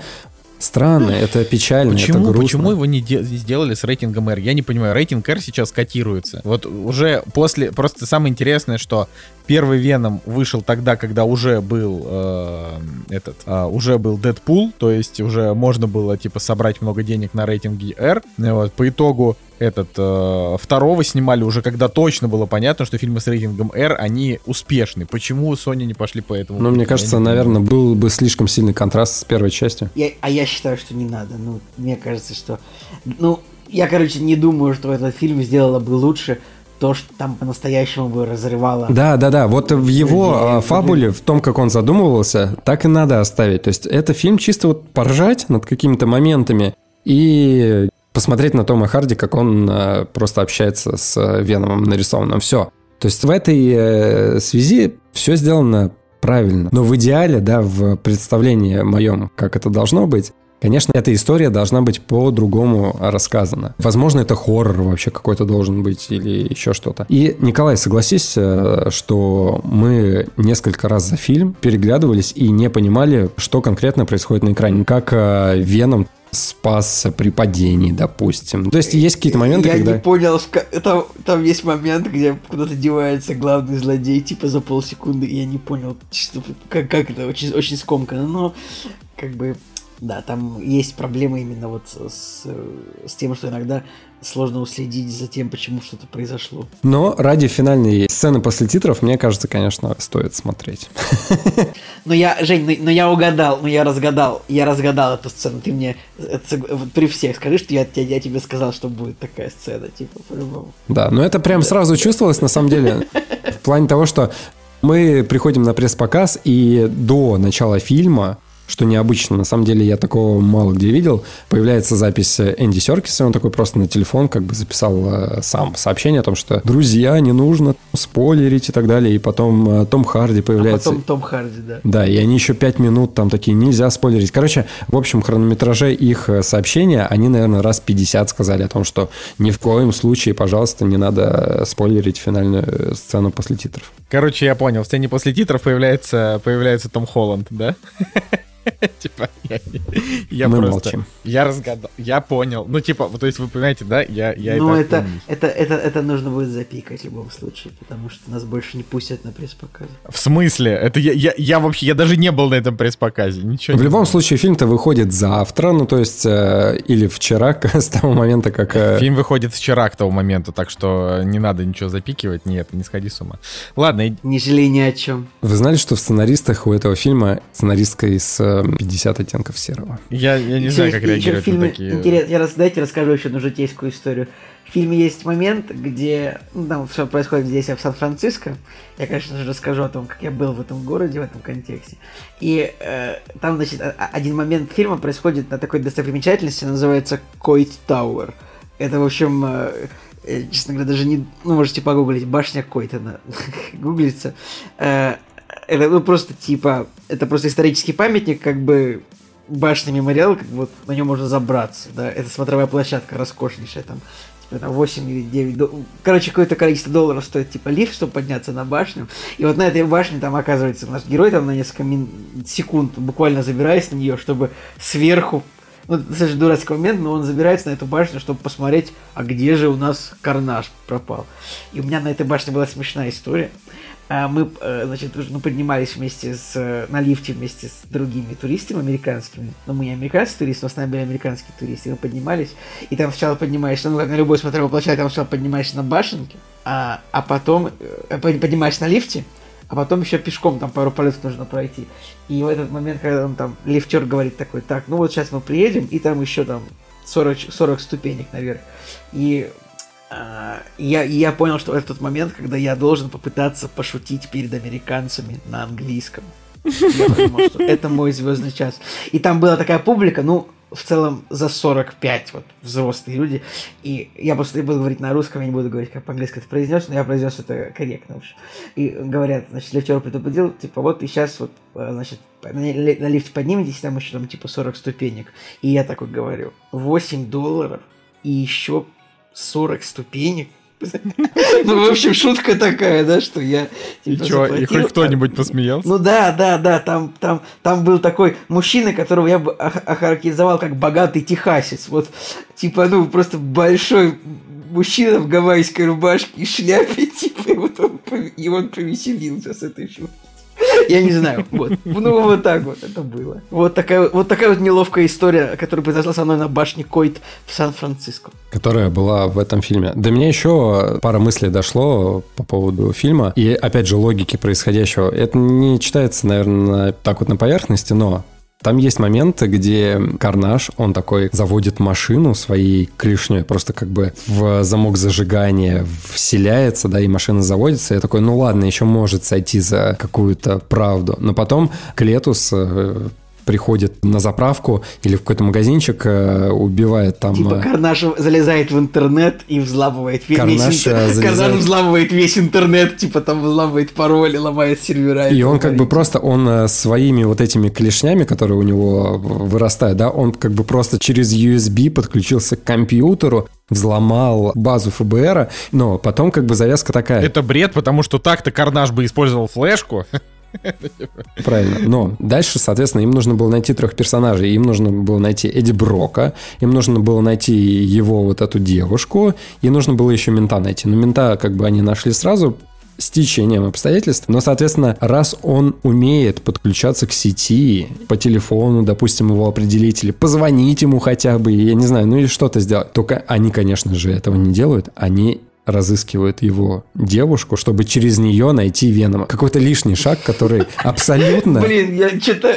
странно, это печально, это Почему, грустно. почему его не де- сделали с рейтингом R? Я не понимаю. Рейтинг R сейчас котируется. Вот уже после... Просто самое интересное, что первый Веном вышел тогда, когда уже был э, этот... э, уже был Дэдпул, то есть уже можно было, типа, собрать много денег на рейтинге R. И Вот, по итогу этот э, второго снимали уже, когда точно было понятно, что фильмы с рейтингом R, они успешны. Почему Sony не пошли по этому? Ну, мне кажется, не наверное, был бы слишком сильный контраст с первой частью. Я, а я считаю, что не надо. Ну, мне кажется, что... Ну, я, короче, не думаю, что этот фильм сделало бы лучше то, что там по-настоящему бы разрывало. Да, да, да. Вот в его Людей, а, людей. фабуле, в том, как он задумывался, так и надо оставить. То есть это фильм чисто вот поржать над какими-то моментами и посмотреть на Тома Харди, как он а, просто общается с а, Веномом нарисованным. Все. То есть в этой э, связи все сделано правильно. Но в идеале, да, в представлении моем, как это должно быть, Конечно, эта история должна быть по-другому рассказана. Возможно, это хоррор вообще какой-то должен быть или еще что-то. И, Николай, согласись, э, что мы несколько раз за фильм переглядывались и не понимали, что конкретно происходит на экране. Как э, Веном спасся при падении, допустим. То есть есть какие-то моменты, я когда... не понял, там, там есть момент, где куда-то девается главный злодей, типа за полсекунды, и я не понял, что, как, как это, очень, очень скомканно, но как бы, да, там есть проблемы именно вот с, с тем, что иногда сложно уследить за тем, почему что-то произошло. Но ради финальной сцены после титров, мне кажется, конечно, стоит смотреть. <laughs> Но я, Жень, но, но я угадал, но я разгадал, я разгадал эту сцену. Ты мне это вот при всех скажи, что я, я, я тебе сказал, что будет такая сцена, типа, по-любому. Да, но это прям сразу чувствовалось, на самом деле, в плане того, что мы приходим на пресс-показ, и до начала фильма, что необычно, на самом деле я такого мало где видел, появляется запись Энди Серкиса, он такой просто на телефон как бы записал э, сам сообщение о том, что «Друзья, не нужно спойлерить» и так далее, и потом э, Том Харди А появляется. потом Том Харди, да. Да, и они еще пять минут там такие, нельзя спойлерить. Короче, в общем хронометраже их э, сообщения, они, наверное, раз 50 сказали о том, что ни в коем случае, пожалуйста, не надо э, спойлерить финальную э, сцену после титров. Короче, я понял. В сцене после титров появляется, появляется Том Холланд, да? <laughs> <laughs> Типа, я, я Мы просто... молчим. Я разгадал. Я понял. Ну, типа, то есть вы понимаете, да? Я, я Ну, это, это, это, это нужно будет запикать в любом случае, потому что нас больше не пустят на пресс-показ. В смысле? Это я, я, я вообще, я даже не был на этом пресс-показе. Ничего В не любом случае, фильм-то выходит завтра, ну, то есть, э, или вчера, <laughs> с того момента, как... э, Фильм выходит вчера к тому моменту, так что не надо ничего запикивать. Нет, не сходи с ума. Ладно, Не жалей ни о чем. Вы знали, что в сценаристах у этого фильма сценаристка из э, 50 оттенков серого? я, я не знаю, как реагировать на фильме такие... интерес- Я раз, дайте расскажу еще одну житейскую историю. В фильме есть момент, где ну, там все происходит здесь, а в Сан-Франциско. Я, конечно же, расскажу о том, как я был в этом городе, в этом контексте. И э, там, значит, о- о- один момент фильма происходит на такой достопримечательности, называется Койт Тауэр. Это, в общем, э, э, честно говоря, даже не... Ну, можете погуглить, башня Койтона <laughs> гуглится. Э, это ну, просто типа... Это просто исторический памятник, как бы башня мемориал, как бы вот на нем можно забраться, да, это смотровая площадка роскошнейшая, там, типа, там 8 или 9, до- короче, какое-то количество долларов стоит, типа, лифт, чтобы подняться на башню, и вот на этой башне там оказывается наш герой, там, на несколько мин- секунд, буквально забираясь на нее, чтобы сверху, ну, это достаточно дурацкий момент, но он забирается на эту башню, чтобы посмотреть, а где же у нас карнаж пропал. И у меня на этой башне была смешная история. А Мы, э, значит, ну, поднимались вместе с, на лифте вместе с другими туристами американскими. Но мы не американские туристы, но с нами были американские туристы. Мы поднимались, и там сначала поднимаешься, ну, как на любой смотровой площадке, там сначала поднимаешься на башенке, а, а потом э, под- поднимаешься на лифте, а потом еще пешком там пару полетов нужно пройти. И в этот момент, когда он там, лифтер говорит такой, так, ну вот сейчас мы приедем, и там еще там 40, 40 ступенек наверх. И я, я понял, что это тот момент, когда я должен попытаться пошутить перед американцами на английском. Я подумал, что это мой звездный час. И там была такая публика, ну, в целом за 45, вот, взрослые люди. И я просто буду говорить на русском, я не буду говорить, как по-английски это произнес, но я произнес это корректно уж. И говорят, значит, лифтер предупредил, типа, вот и сейчас вот, э, значит, на, на лифте подниметесь, там еще там типа 40 ступенек. И я такой говорю, 8 долларов и еще 40 ступенек <laughs> – ну, в общем, шутка такая, да, что я... И типа, что, и хоть кто-нибудь посмеялся? Ну да, да, да, там, там, там был такой мужчина, которого я бы охарактеризовал как богатый техасец. Вот, типа, ну, просто большой мужчина в гавайской рубашке и шляпе, <laughs> типа, и вот он, и он повеселился с этой шуткой. Я не знаю. Вот. Ну, вот так вот это было. Вот такая, вот такая вот неловкая история, которая произошла со мной на башне Койт в Сан-Франциско. Которая была в этом фильме. До меня еще пара мыслей дошло по поводу фильма. И, опять же, логики происходящего. Это не читается, наверное, так вот на поверхности, но там есть моменты, где Карнаж, он такой заводит машину своей клешней, просто как бы в замок зажигания вселяется, да, и машина заводится. Я такой, ну ладно, еще может сойти за какую-то правду. Но потом Клетус э, приходит на заправку или в какой-то магазинчик, э, убивает там... Типа э, Карнаш залезает в интернет и взламывает весь, Карнаш, весь интернет. залезает... Карнаш взламывает весь интернет, типа там взламывает пароли, ломает сервера. И, и он как бы просто, он своими вот этими клешнями, которые у него вырастают, да, он как бы просто через USB подключился к компьютеру, взломал базу ФБР, но потом как бы завязка такая. Это бред, потому что так-то Карнаж бы использовал флешку. <laughs> Правильно. Но дальше, соответственно, им нужно было найти трех персонажей. Им нужно было найти Эдди Брока, им нужно было найти его вот эту девушку, и нужно было еще мента найти. Но мента как бы они нашли сразу, с течением обстоятельств. Но, соответственно, раз он умеет подключаться к сети по телефону, допустим, его определить или позвонить ему хотя бы, я не знаю, ну или что-то сделать. Только они, конечно же, этого не делают. Они разыскивают его девушку, чтобы через нее найти Венома. Какой-то лишний шаг, который <laughs> абсолютно... Блин, я что-то...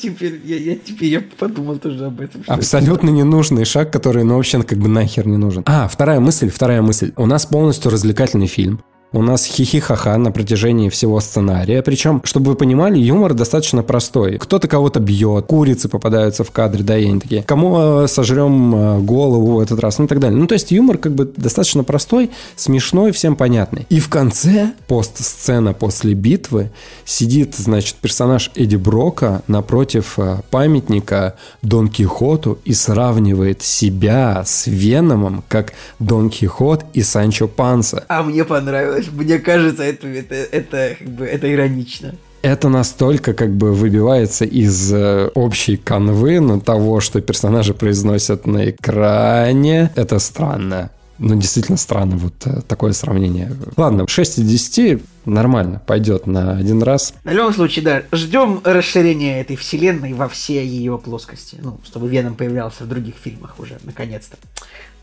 Теперь я, я, теперь я подумал тоже об этом. Абсолютно <laughs> ненужный шаг, который, ну, вообще как бы нахер не нужен. А, вторая мысль, вторая мысль. У нас полностью развлекательный фильм. У нас хихи-ха-ха на протяжении всего сценария. Причем, чтобы вы понимали, юмор достаточно простой. Кто-то кого-то бьет, курицы попадаются в кадре, да, и они такие, кому э, сожрем э, голову в этот раз, ну и так далее. Ну, то есть юмор как бы достаточно простой, смешной, всем понятный. И в конце, пост-сцена после битвы, сидит, значит, персонаж Эдди Брока напротив э, памятника Дон Кихоту и сравнивает себя с Веномом, как Дон Кихот и Санчо Панса. А мне понравилось мне кажется, это, это, это, как бы, это иронично. Это настолько как бы выбивается из э, общей канвы, но того, что персонажи произносят на экране, это странно. Ну, действительно странно вот э, такое сравнение. Ладно, 6 из 10 нормально, пойдет на один раз. В любом случае, да, ждем расширения этой вселенной во все ее плоскости. Ну, чтобы Веном появлялся в других фильмах уже, наконец-то.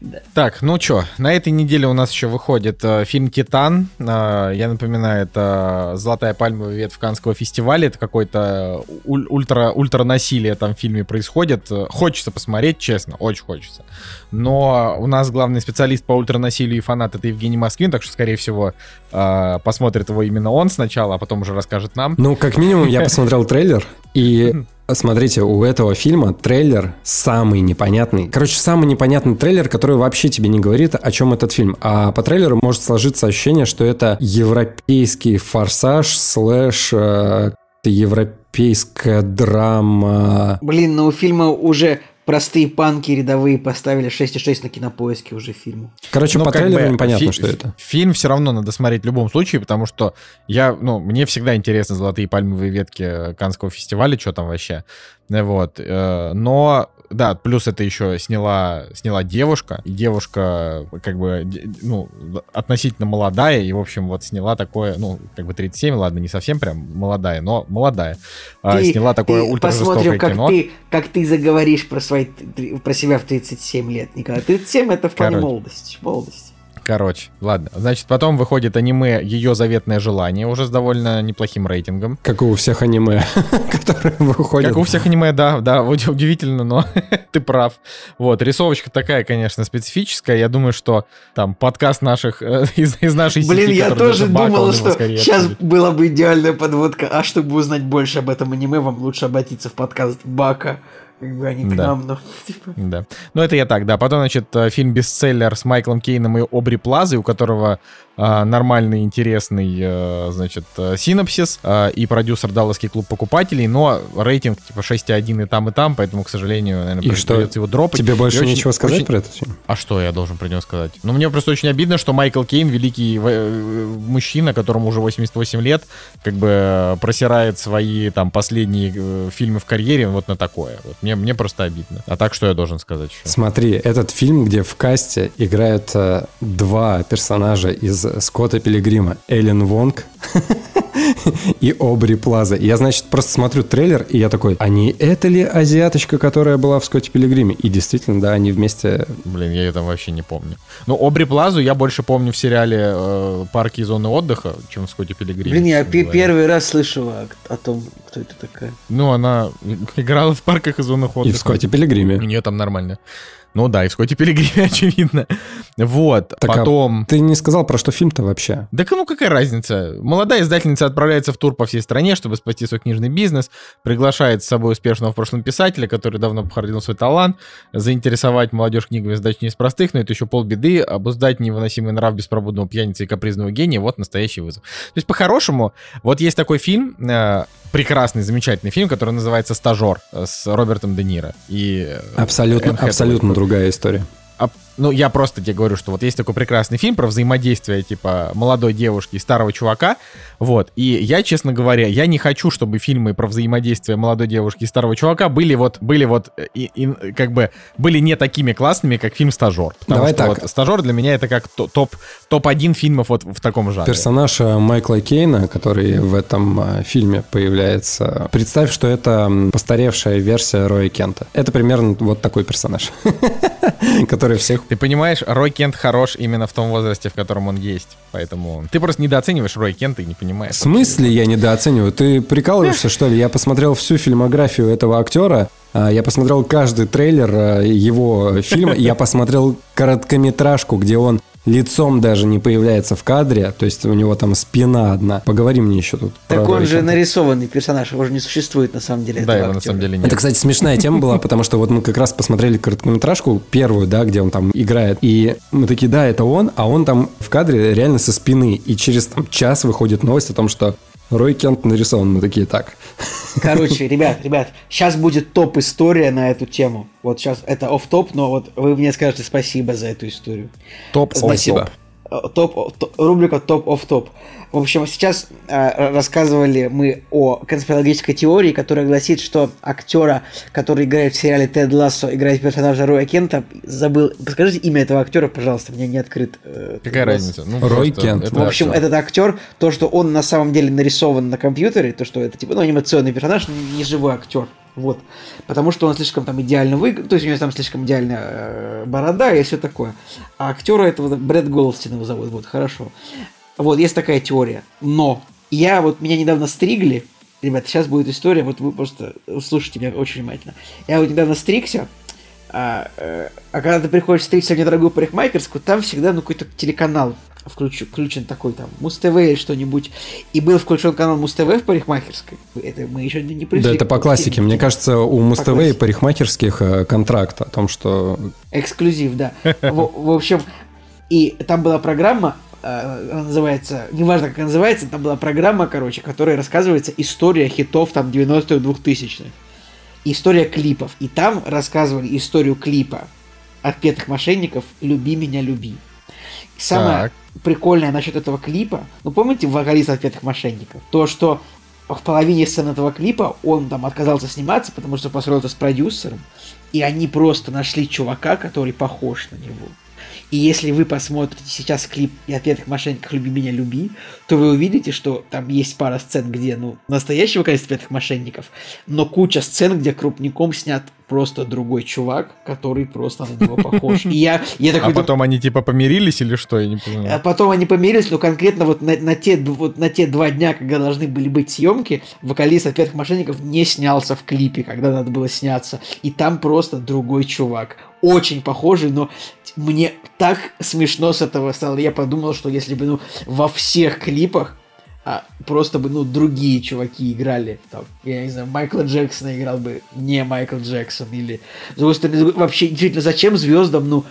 Да. Так, ну что, на этой неделе у нас еще выходит э, фильм «Титан». Э, я напоминаю, это «Золотая пальмовая ветвь Канского фестиваля». Это какое-то ультра, ультра насилие там в фильме происходит. Хочется посмотреть, честно, очень хочется. Но у нас главный специалист по ультранасилию и фанат — это Евгений Москвин, так что, скорее всего, э, посмотрит его именно он сначала, а потом уже расскажет нам. Ну, как минимум, я <laughs> посмотрел трейлер, и Смотрите, у этого фильма трейлер самый непонятный. Короче, самый непонятный трейлер, который вообще тебе не говорит, о чем этот фильм. А по трейлеру может сложиться ощущение, что это европейский форсаж слэш э, европейская драма. Блин, ну у фильма уже простые панки рядовые поставили 6,6 на кинопоиске уже фильму. Короче, ну, по трейлеру бы, непонятно, фи- что это. Фильм все равно надо смотреть в любом случае, потому что я, ну, мне всегда интересны золотые пальмовые ветки Канского фестиваля, что там вообще. Вот. Э, но да, плюс это еще сняла, сняла девушка, и девушка как бы, ну, относительно молодая, и, в общем, вот сняла такое, ну, как бы 37, ладно, не совсем прям молодая, но молодая. А, ты, сняла такое ты ультражестокое как кино. Ты, как ты заговоришь про, свои, про себя в 37 лет, Николай. 37 это вполне Короче. молодость, молодость. Короче, ладно. Значит, потом выходит аниме «Ее заветное желание», уже с довольно неплохим рейтингом. Как у всех аниме, <laughs> которые выходят. Как у всех аниме, да, да, удивительно, но <laughs> ты прав. Вот, рисовочка такая, конечно, специфическая. Я думаю, что там подкаст наших, э, <laughs> из, из нашей сети, Блин, я тоже думал, что сейчас была бы идеальная подводка. А чтобы узнать больше об этом аниме, вам лучше обратиться в подкаст Бака как бы они к Да. нам, но <laughs> типа... Да. Ну, это я так, да. Потом, значит, э, фильм «Бестселлер» с Майклом Кейном и Обри Плазой, у которого а, нормальный, интересный, э, значит, э, синопсис, а, и продюсер «Далласский клуб покупателей», но рейтинг типа 6,1 и там, и там, поэтому, к сожалению, наверное, И что, придется его дропать. Тебе И больше очень- нечего сказать очень- про этот фильм? А что я должен про него сказать? Ну, мне просто очень обидно, что Майкл Кейн, великий э, мужчина, которому уже 88 лет, как бы э, просирает свои там последние э, фильмы в карьере вот на такое. Вот мне, мне просто обидно. А так что я должен сказать еще? Смотри, этот фильм, где в касте играют э, два персонажа из Скотта Пилигрима. Эллен Вонг <laughs> и Обри Плаза. И Я, значит, просто смотрю трейлер, и я такой, а не это ли азиаточка, которая была в Скотте Пилигриме? И действительно, да, они вместе... Блин, я ее там вообще не помню. Ну, Обри Плазу я больше помню в сериале э, «Парки и зоны отдыха», чем в «Скотте Пилигриме». Блин, я первый раз слышу о, о том, кто это такая. Ну, она <laughs> играла в «Парках и зонах И отдыха». в Скотте Пилигриме. У нее там нормально. Ну да, и в «Скотте Пилигриме», <laughs> очевидно. Вот, Так, а потом... Ты не сказал, про что фильм-то вообще? Да ну какая разница? Молодая издательница отправляется в тур по всей стране, чтобы спасти свой книжный бизнес, приглашает с собой успешного в прошлом писателя, который давно похоронил свой талант, заинтересовать молодежь книгами задач не из простых, но это еще полбеды, обуздать невыносимый нрав беспробудного пьяницы и капризного гения, вот настоящий вызов. То есть по-хорошему, вот есть такой фильм, э, прекрасный, замечательный фильм, который называется «Стажер» э, с Робертом Де Ниро. И э, Абсолютно, Энн абсолютно другая история. а, ну, я просто тебе говорю, что вот есть такой прекрасный фильм про взаимодействие, типа, молодой девушки и старого чувака, вот, и я, честно говоря, я не хочу, чтобы фильмы про взаимодействие молодой девушки и старого чувака были вот, были вот, э, и, и, как бы, были не такими классными, как фильм «Стажер». Потому Давай что так. вот «Стажер» для меня это как то- топ, топ-1 фильмов вот в таком жанре. Персонаж э, Майкла Кейна, который в этом э, фильме появляется, представь, что это постаревшая версия Роя Кента. Это примерно вот такой персонаж, <laughs> который всех... Ты понимаешь, Рой Кент хорош именно в том возрасте, в котором он есть. Поэтому ты просто недооцениваешь Рой Кента и не понимаешь. В смысле я недооцениваю? Ты прикалываешься, <laughs> что ли? Я посмотрел всю фильмографию этого актера, я посмотрел каждый трейлер а, его фильма, я <laughs> посмотрел короткометражку, где он лицом даже не появляется в кадре, то есть у него там спина одна. Поговори мне еще тут. про Так он же нарисованный персонаж, его же не существует на самом деле. Да, этого его на актера. самом деле нет. Это, кстати, смешная тема была, потому что вот мы как раз посмотрели короткометражку первую, да, где он там играет, и мы такие, да, это он, а он там в кадре реально со спины, и через там, час выходит новость о том, что Рой Кент нарисован. Мы такие, так, Короче, <laughs> ребят, ребят, сейчас будет топ-история на эту тему. Вот сейчас это оф-топ, но вот вы мне скажете спасибо за эту историю. Топ спасибо. Э, Топ, то- рубрика топ оф топ. В общем, сейчас э, рассказывали мы о конспирологической теории, которая гласит, что актера, который играет в сериале Тед Лассо, играет персонажа Роя Кента, забыл. Подскажите имя этого актера, пожалуйста, мне не открыт. э, Какая разница? Ну, Рой Кент. это В общем, актер. этот актер, то, что он на самом деле нарисован на компьютере, то, что это типа, ну, анимационный персонаж, не живой актер. Вот. Потому что он слишком там идеально выглядит, то есть у него там слишком идеальная э, борода и все такое. А актера этого Брэд Голстин его зовут, вот, хорошо. Вот, есть такая теория. Но я вот, меня недавно стригли, ребята, сейчас будет история, вот вы просто слушайте меня очень внимательно. Я вот недавно стригся, а, э, а когда ты приходишь стричься в недорогую парикмахерскую, там всегда ну, какой-то телеканал включен, включен такой там Муз-ТВ или что-нибудь. И был включен канал Муз-ТВ в парикмахерской. Это мы еще не пришли. Да, это по классике. Мне кажется, у Муз-ТВ и парикмахерских э, контракт о том, что... Эксклюзив, да. <laughs> В, в общем, и там была программа, она называется, неважно как она называется, там была программа, короче, которая рассказывается история хитов там 90-х, 2000-х. История клипов. И там рассказывали историю клипа отпетых мошенников «Люби меня, люби». И самое Так. прикольное насчет этого клипа, ну помните вокалист отпетых мошенников? То, что в половине сцен этого клипа он там отказался сниматься, потому что это с продюсером, и они просто нашли чувака, который похож на него. И если вы посмотрите сейчас клип «Отпетых мошенников. Люби меня, люби», то вы увидите, что там есть пара сцен, где, ну, настоящий вокалист «Отпетых мошенников», но куча сцен, где крупником снят просто другой чувак, который просто на него похож. И я, я такой... А потом они типа помирились или что? Я не понимаю. А потом они помирились, но конкретно вот на, на те, вот на те два дня, когда должны были быть съемки, вокалист «Отпетых мошенников» не снялся в клипе, когда надо было сняться. И там просто другой чувак. Очень похожий, но мне так смешно с этого стало. Я подумал, что если бы ну, во всех клипах а просто бы, ну, другие чуваки играли, там, я не знаю, Майкла Джексона играл бы не Майкл Джексон, или, с другой стороны, вообще, действительно, зачем звездам, ну,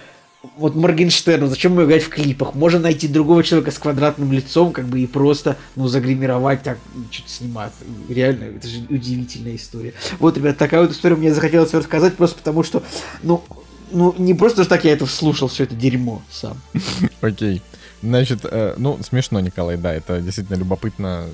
вот Моргенштерну, зачем ему играть в клипах? Можно найти другого человека с квадратным лицом, как бы, и просто, ну, загримировать так, что-то снимать. Реально, это же удивительная история. Вот, ребят, такая вот история мне захотелось рассказать, просто потому что, ну, ну, не просто что так я это слушал, все это дерьмо сам. <laughs> Окей. Значит, э, ну, смешно, Николай, да, это действительно любопытно.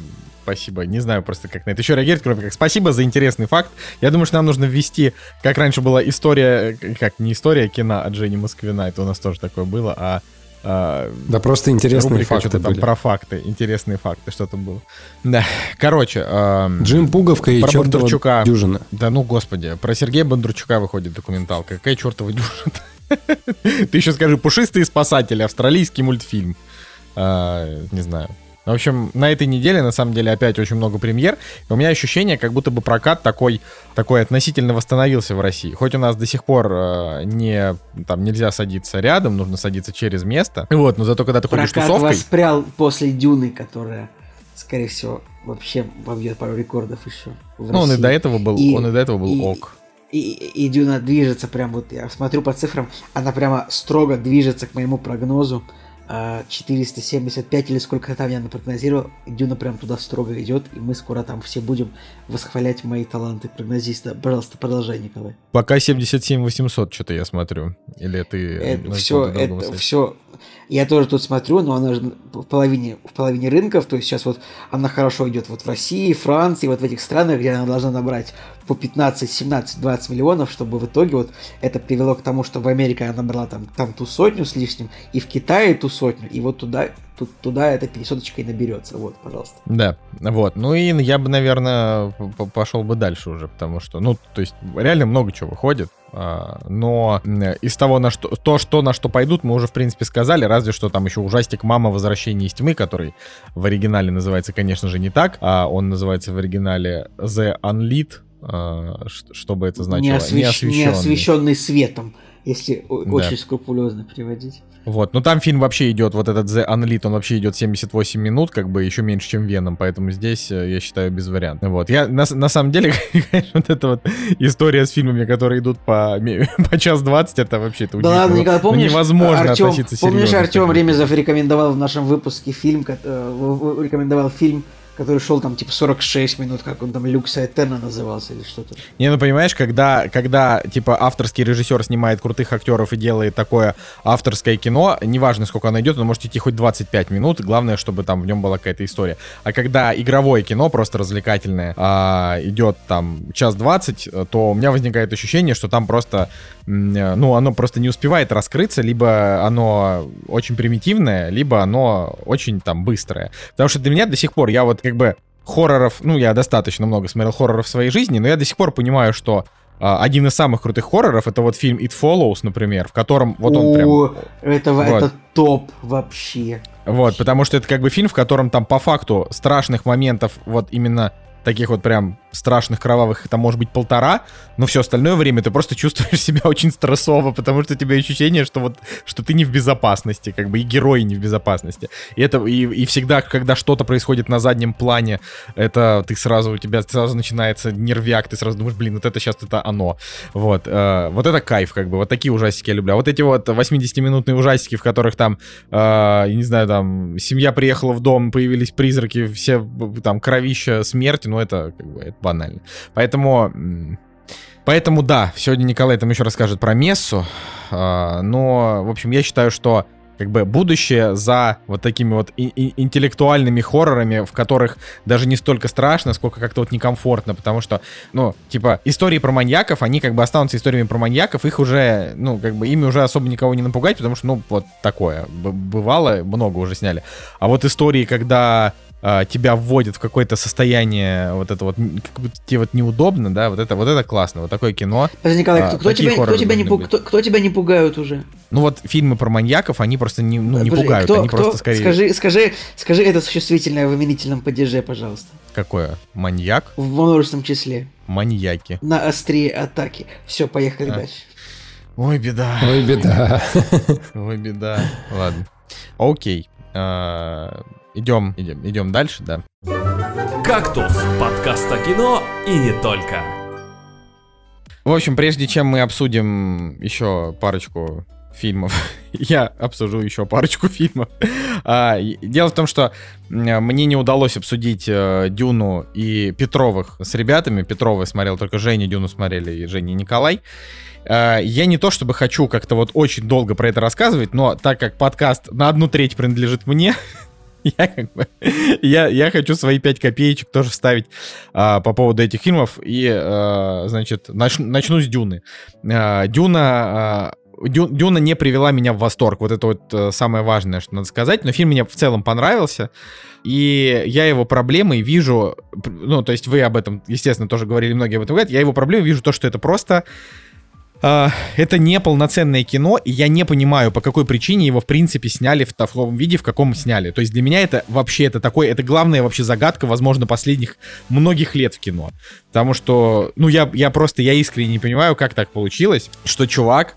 Спасибо. Не знаю просто, как на это еще реагировать, кроме как спасибо за интересный факт. Я думаю, что нам нужно ввести, как раньше была история, э, как не история кино от Жени Москвина, это у нас тоже такое было, а а, да просто интересные рубрика, факты что-то там были. про факты, интересные факты, что-то было. Да, короче. эм, Джим Пуговка и чертова Бондарчука. дюжина. Да ну, господи, про Сергея Бондарчука выходит документалка. Какая чертова дюжина? <laughs> Ты еще скажи, «Пушистые спасатели», австралийский мультфильм. А, Не знаю. В общем, на этой неделе, на самом деле, опять очень много премьер. И у меня ощущение, как будто бы прокат такой, такой относительно восстановился в России. Хоть у нас до сих пор э, не, там, нельзя садиться рядом, нужно садиться через место. Вот, но зато когда ты ходишь Прокат тусовкой... воспрял после Дюны, которая, скорее всего, вообще побьет пару рекордов еще. Ну, он и до этого был, И- он и до этого был и- ок. И, и Дюна движется прям вот, я смотрю по цифрам, она прямо строго движется к моему прогнозу. А, 475 или сколько там я напрогнозировал, Дюна прям туда строго идет, и мы скоро там все будем восхвалять мои таланты прогнозиста. Пожалуйста, продолжай, Николай. Пока 77 800 что-то я смотрю. Или ты... Это на все, это все. Я тоже тут смотрю, но она же в половине, в половине рынков, то есть сейчас вот она хорошо идет вот в России, Франции, вот в этих странах, где она должна набрать по 15, 17, 20 миллионов, чтобы в итоге вот это привело к тому, что в Америке она набрала там, там ту сотню с лишним, и в Китае ту сотню, и вот туда, тут, туда эта 500 и наберется. Вот, пожалуйста. Да, вот. Ну и я бы, наверное, пошел бы дальше уже, потому что, ну, то есть реально много чего выходит. а, Но из того, на что, то, что на что пойдут, мы уже, в принципе, сказали, разве что там еще ужастик «Мама. Возвращение из тьмы», который в оригинале называется, конечно же, не так, а он называется в оригинале «The Unlit», а, что бы это значило? не, освещ- не освещенный светом, если Да. очень скрупулезно переводить. Вот, но там фильм вообще идет, вот этот The Unlit, он вообще идет 78 минут, как бы еще меньше, чем Веном, поэтому здесь, э, я считаю, без вариантов. Вот, я, на, на самом деле, <laughs> конечно, вот эта вот история с фильмами, которые идут по, <laughs> по час 20, это вообще это Да ладно. Николай, Ну, помнишь, невозможно Артём, относиться помнишь, серьезно Артем Ремезов рекомендовал в нашем выпуске фильм, э, рекомендовал фильм, который шел там типа 46 минут, как он там Люкса Этерна назывался или что-то. Не, ну понимаешь, когда, когда типа авторский режиссер снимает крутых актеров и делает такое авторское кино, неважно, сколько оно идет, оно может идти хоть 25 минут, главное, чтобы там в нем была какая-то история. А когда игровое кино, просто развлекательное, а, идет там час 20, то у меня возникает ощущение, что там просто, ну, оно просто не успевает раскрыться, либо оно очень примитивное, либо оно очень там быстрое. Потому что для меня до сих пор, я вот как бы хорроров, ну, я достаточно много смотрел хорроров в своей жизни, но я до сих пор понимаю, что а, один из самых крутых хорроров это вот фильм It Follows, например, в котором вот он прям... О, это, Вот. это топ вообще. Вот, потому что это как бы фильм, в котором там по факту страшных моментов, вот именно таких вот прям страшных, кровавых, там может быть полтора, но все остальное время ты просто чувствуешь <laughs> себя очень стрессово, потому что у тебя ощущение, что вот, что ты не в безопасности, как бы и герои не в безопасности. И это, и, и всегда, когда что-то происходит на заднем плане, это ты сразу, у тебя сразу начинается нервяк, ты сразу думаешь, блин, вот это сейчас это оно. Вот, э, вот это кайф, как бы, вот такие ужастики я люблю. А вот эти вот 80-минутные ужастики, в которых там, э, не знаю, там, семья приехала в дом, появились призраки, все там кровища, смерть, ну это, как бы, это банально. Поэтому... Поэтому да, сегодня Николай там еще расскажет про Мессу, а, но, в общем, я считаю, что как бы будущее за вот такими вот и- и- интеллектуальными хоррорами, в которых даже не столько страшно, сколько как-то вот некомфортно, потому что, ну, типа, истории про маньяков, они как бы останутся историями про маньяков, их уже, ну, как бы ими уже особо никого не напугать, потому что, ну, вот такое бывало, много уже сняли. А вот истории, когда а, тебя вводят в какое-то состояние вот это вот, как будто тебе вот неудобно, да, вот это, вот это классно, вот такое кино. Подожди, Николай, А, кто, кто такие тебя, кто, тебя не, пуг- кто, кто тебя не пугают уже? Ну вот фильмы про маньяков, они просто не, ну, не Подожди, пугают, кто- они кто- просто скорее... Скажи, скажи, скажи это существительное в именительном падеже, пожалуйста. Какое? Маньяк? В множественном числе. Маньяки. На острие атаки. Все, поехали А. дальше. Ой, беда. Ой, беда. <laughs> Ой, беда. Ладно. Окей. А, идем, идем, идем дальше, да. «Кактус» — подкаст о кино и не только. В общем, прежде чем мы обсудим еще парочку фильмов, <laughs> я обсужу еще парочку фильмов. А, дело в том, что мне не удалось обсудить э, Дюну и Петровых с ребятами. Петровы смотрел только Женя, Дюну смотрели и Женя и Николай. А, я не то чтобы хочу как-то вот очень долго про это рассказывать, но так как подкаст на одну треть принадлежит мне, <laughs> <laughs> я как бы я, я хочу свои пять копеечек тоже вставить а, по поводу этих фильмов и а, значит нач- начну с Дюны. А, Дюна а, Дю- Дюна не привела меня в восторг. Вот это вот э, самое важное, что надо сказать. Но фильм мне в целом понравился. И я его проблемы вижу... Ну, то есть вы об этом, естественно, тоже говорили, многие об этом говорят. Я его проблемы вижу то, что это просто... а, это не полноценное кино, и я не понимаю, по какой причине его, в принципе, сняли в таком виде, в каком сняли. То есть для меня это вообще, это такой, это главная вообще загадка, возможно, последних многих лет в кино. Потому что, ну, я, я просто, я искренне не понимаю, как так получилось, что чувак,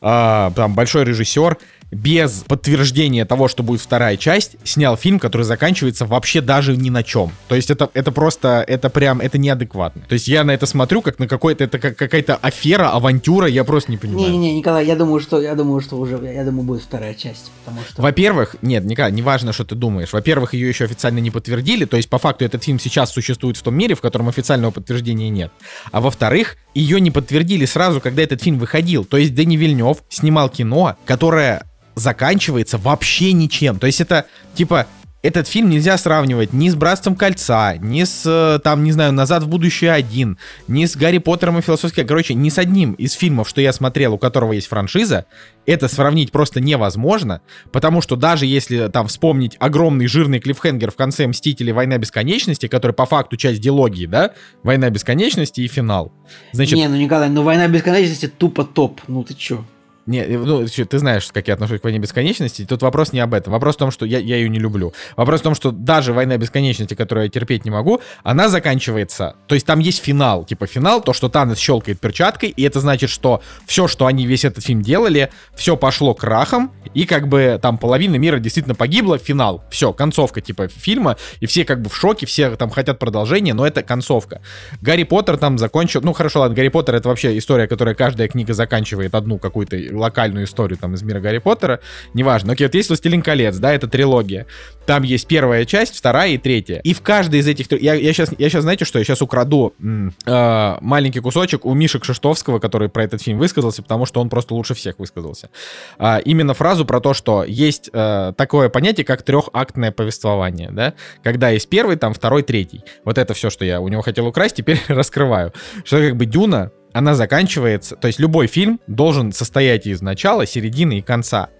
а, там, большой режиссер, без подтверждения того, что будет вторая часть, снял фильм, который заканчивается вообще даже ни на чем. То есть это, это просто, это прям, это неадекватно. То есть я на это смотрю, как на какой-то, это как какая-то афера, авантюра, я просто не понимаю. Не-не-не, Николай, я думаю, что я думаю, что уже, я думаю, будет вторая часть, потому что. Во-первых, нет, Николай, не важно, что ты думаешь. Во-первых, ее еще официально не подтвердили, то есть по факту этот фильм сейчас существует в том мире, в котором официального подтверждения нет. А во-вторых, ее не подтвердили сразу, когда этот фильм выходил. То есть Дэнни Вильнев снимал кино, которое заканчивается вообще ничем. То есть это типа этот фильм нельзя сравнивать ни с «Братством кольца», ни с, э, там, не знаю, «Назад в будущее один», ни с «Гарри Поттером и философским...» Короче, ни с одним из фильмов, что я смотрел, у которого есть франшиза, это сравнить просто невозможно, потому что даже если там вспомнить огромный жирный клиффхенгер в конце «Мстители. Война бесконечности», который по факту часть дилогии, да, «Война бесконечности» и финал. Значит, Не, ну Николай, ну война бесконечности тупо топ. Ну ты чё? Не, э, ну, ты знаешь, как я отношусь к «Войне бесконечности». Тут вопрос не об этом. Вопрос в том, что я, я ее не люблю. Вопрос в том, что даже «Война бесконечности», которую я терпеть не могу, она заканчивается. То есть там есть финал. Типа финал, то, что Танос щелкает перчаткой, и это значит, что все, что они весь этот фильм делали, все пошло крахом, и как бы там половина мира действительно погибла, финал. Все, концовка типа фильма, и все как бы в шоке, все там хотят продолжения, но это концовка. Гарри Поттер там закончил... Ну, хорошо, ладно, Гарри Поттер — это вообще история, которая каждая книга заканчивает одну какую-то локальную историю там из мира Гарри Поттера. Неважно. Окей, вот есть «Властелин колец», да, это трилогия. Там есть первая часть, вторая и третья. И в каждой из этих... Я, я, сейчас, я сейчас, знаете что, я сейчас украду э, маленький кусочек у Миши Кшиштовского, который про этот фильм высказался, потому что он просто лучше всех высказался. А, именно фразу про то, что есть э, такое понятие, как трехактное повествование, да, когда есть первый, там второй, третий. Вот это все, что я у него хотел украсть, теперь <laughs> раскрываю. Что как бы Дюна, она заканчивается, то есть любой фильм должен состоять из начала, середины и конца.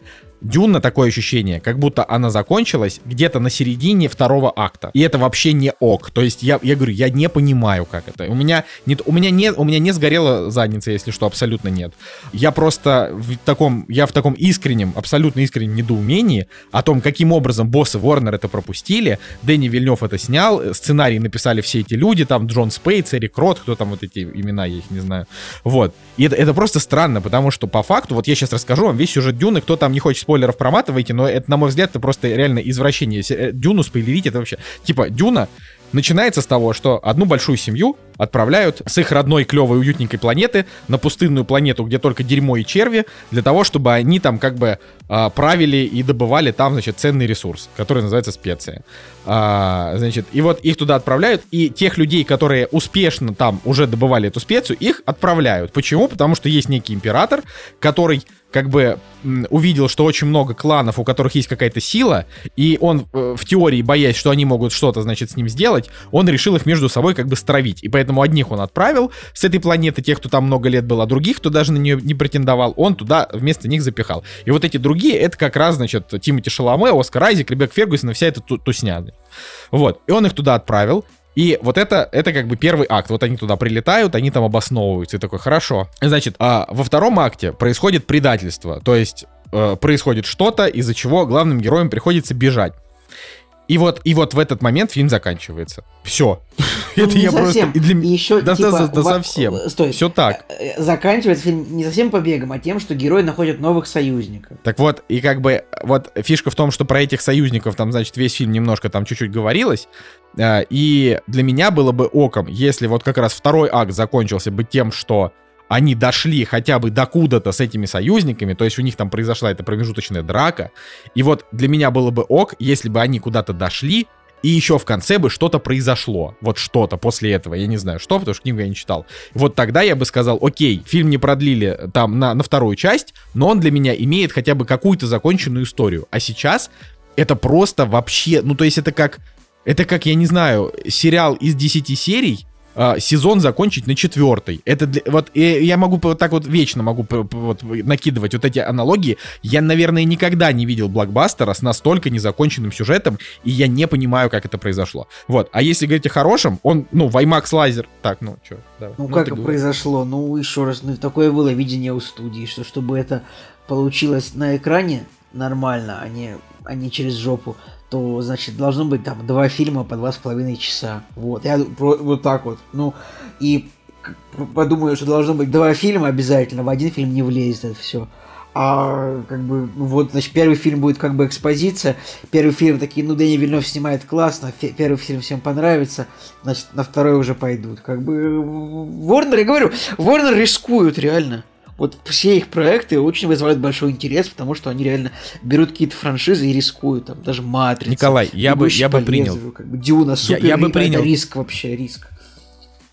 Дюна такое ощущение, как будто она закончилась где-то на середине второго акта. И это вообще не ок. То есть я, я говорю, я не понимаю, как это. У меня, нет, у, меня не, у меня не сгорела задница, если что, абсолютно нет. Я просто в таком, я в таком искреннем, абсолютно искреннем недоумении о том, каким образом боссы Warner это пропустили. Дэнни Вильнев это снял, э, сценарий написали все эти люди, там Джон Спейтс, Эрик Рот, кто там вот эти имена, я их не знаю. Вот. И это, это просто странно, потому что по факту, вот я сейчас расскажу вам весь сюжет Дюны, кто там не хочет спойлеров проматывайте, но это, на мой взгляд, это просто реально извращение. Э, Дюну спойлерить, это вообще... Типа, Дюна начинается с того, что одну большую семью отправляют с их родной клевой уютненькой планеты на пустынную планету, где только дерьмо и черви, для того, чтобы они там как бы а, правили и добывали там, значит, ценный ресурс, который называется специя. А, значит, и вот их туда отправляют, и тех людей, которые успешно там уже добывали эту специю, их отправляют. Почему? Потому что есть некий император, который как бы увидел, что очень много кланов, у которых есть какая-то сила, и он э, в теории, боясь, что они могут что-то, значит, с ним сделать, он решил их между собой как бы стравить. И поэтому одних он отправил с этой планеты, тех, кто там много лет был, а других, кто даже на нее не претендовал, он туда вместо них запихал. И вот эти другие, это как раз, значит, Тимоти Шаломе, Оскар Айзек, Ребек Фергюсон и вся эта ту- тусня. Вот. И он их туда отправил. И вот это, это как бы первый акт. Вот они туда прилетают, они там обосновываются. И такой, хорошо. Значит, а во втором акте происходит предательство. То есть э, происходит что-то, из-за чего главным героям приходится бежать. И вот, и вот в этот момент фильм заканчивается. Все. <laughs> Это не я просто... и для И еще, Да, типа, да, да, во- совсем. э, Стой. Все так. Э, Заканчивается фильм не совсем побегом, а тем, что герои находят новых союзников. Так вот, и как бы, вот фишка в том, что про этих союзников там, значит, весь фильм немножко там чуть-чуть говорилось, э, и для меня было бы оком, если вот как раз второй акт закончился бы тем, что они дошли хотя бы до куда-то с этими союзниками, то есть у них там произошла эта промежуточная драка, и вот для меня было бы ок, если бы они куда-то дошли, и еще в конце бы что-то произошло. Вот что-то после этого. Я не знаю что, потому что книгу я не читал. Вот тогда я бы сказал, окей, фильм не продлили э, там на, на вторую часть, но он для меня имеет хотя бы какую-то законченную историю. А сейчас это просто вообще... Ну, то есть это как... Это как, я не знаю, сериал из 10 серий, а, сезон закончить на четвертый. Это для- вот э, я могу вот так вот вечно могу вот накидывать вот эти аналогии. Я, наверное, никогда не видел блокбастера с настолько незаконченным сюжетом, и я не понимаю, как это произошло. Вот. А если говорить о хорошем, он, ну, Ваймакс лазер. Так, ну, что? Ну, как это произошло? Ну, еще раз, ну, такое было видение у студии, что чтобы это получилось на экране нормально, а не, а не через жопу, то, значит, должно быть там два фильма по два с половиной часа. Вот, я про- вот так вот. Ну, и подумаю, что должно быть два фильма обязательно, в один фильм не влезет это все. А как бы, ну вот, значит, первый фильм будет как бы экспозиция. Первый фильм такие, ну, Дэнни Вильнев снимает классно, фе- первый фильм всем понравится, значит, на второй уже пойдут. Как бы, Warner, я говорю, Warner рискуют реально. Вот все их проекты очень вызывают большой интерес, потому что они реально берут какие-то франшизы и рискуют, там, даже Матрица. Николай, я бы, «Бегущий я бы принял. лезвию», Как бы, Дюна, супер, я бы ри- принял. Это риск вообще, риск.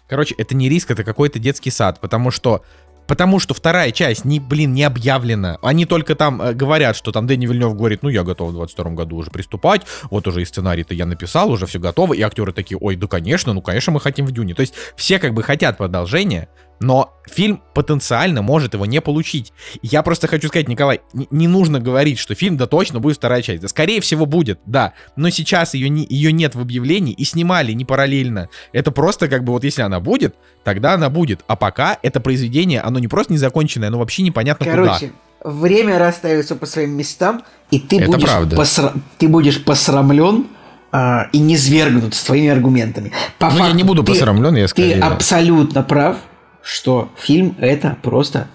Короче, это не риск, это какой-то детский сад, потому что Потому что вторая часть, не, блин, не объявлена. Они только там э, говорят, что там Дэнни Вильнев говорит, ну, я готов в 22 году уже приступать, вот уже и сценарий-то я написал, уже все готово, и актеры такие, ой, да, конечно, ну, конечно, мы хотим в Дюне. То есть все как бы хотят продолжения, но фильм потенциально может его не получить. Я просто хочу сказать, Николай, не, не нужно говорить, что фильм, да точно будет вторая часть. Да, скорее всего, будет, да. Но сейчас ее, не, ее нет в объявлении и снимали не параллельно. Это просто как бы вот если она будет, тогда она будет. А пока это произведение, оно не просто незаконченное, оно вообще непонятно Короче, время расставится по своим местам, и ты Это будешь, правда. посра- ты будешь посрамлен а, и не свергнут своими аргументами. По куда. Ну, я факту не буду ты- посрамлен, я Ты скорее... да. абсолютно прав, что фильм это просто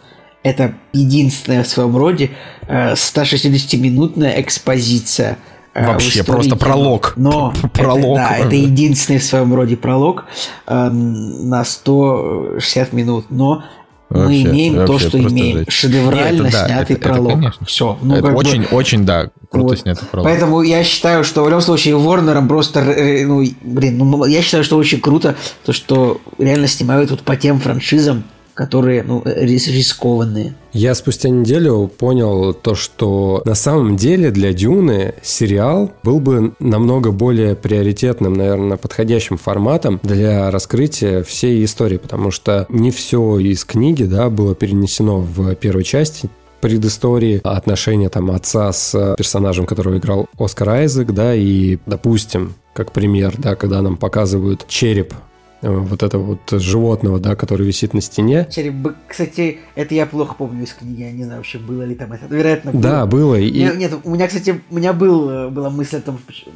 это единственная в своем роде э, 160-минутная экспозиция. э, Вообще, просто кино. <laughs> пролог. Но Пролог. Это, да, это единственный в своем роде пролог э, на 160 минут. Но мы Вообще, имеем то, что имеем. жесть. Шедеврально Не, это снятый это- это пролог. конечно. Все. Ну, это как бы- очень, очень, да, круто вот. снято пролог. Поэтому я считаю, что в любом случае Ворнером просто, э, ну, блин, ну, я считаю, что очень круто, то, что реально снимают вот по тем франшизам, которые, ну, рис- рискованные. Я спустя неделю понял то, что на самом деле для Дюны сериал был бы намного более приоритетным, наверное, подходящим форматом для раскрытия всей истории, потому что не все из книги, да, было перенесено в первой части предыстории отношения там отца с персонажем, которого играл Оскар Айзек, да, и, допустим, как пример, да, когда нам показывают череп э, вот этого вот животного, да, который висит на стене, Череп Кстати, это я плохо помню из книги, я не знаю вообще, было ли там это. Вероятно, было. да, было, и, Не- Нет, у меня, кстати, у меня был, э, была мысль о том, что-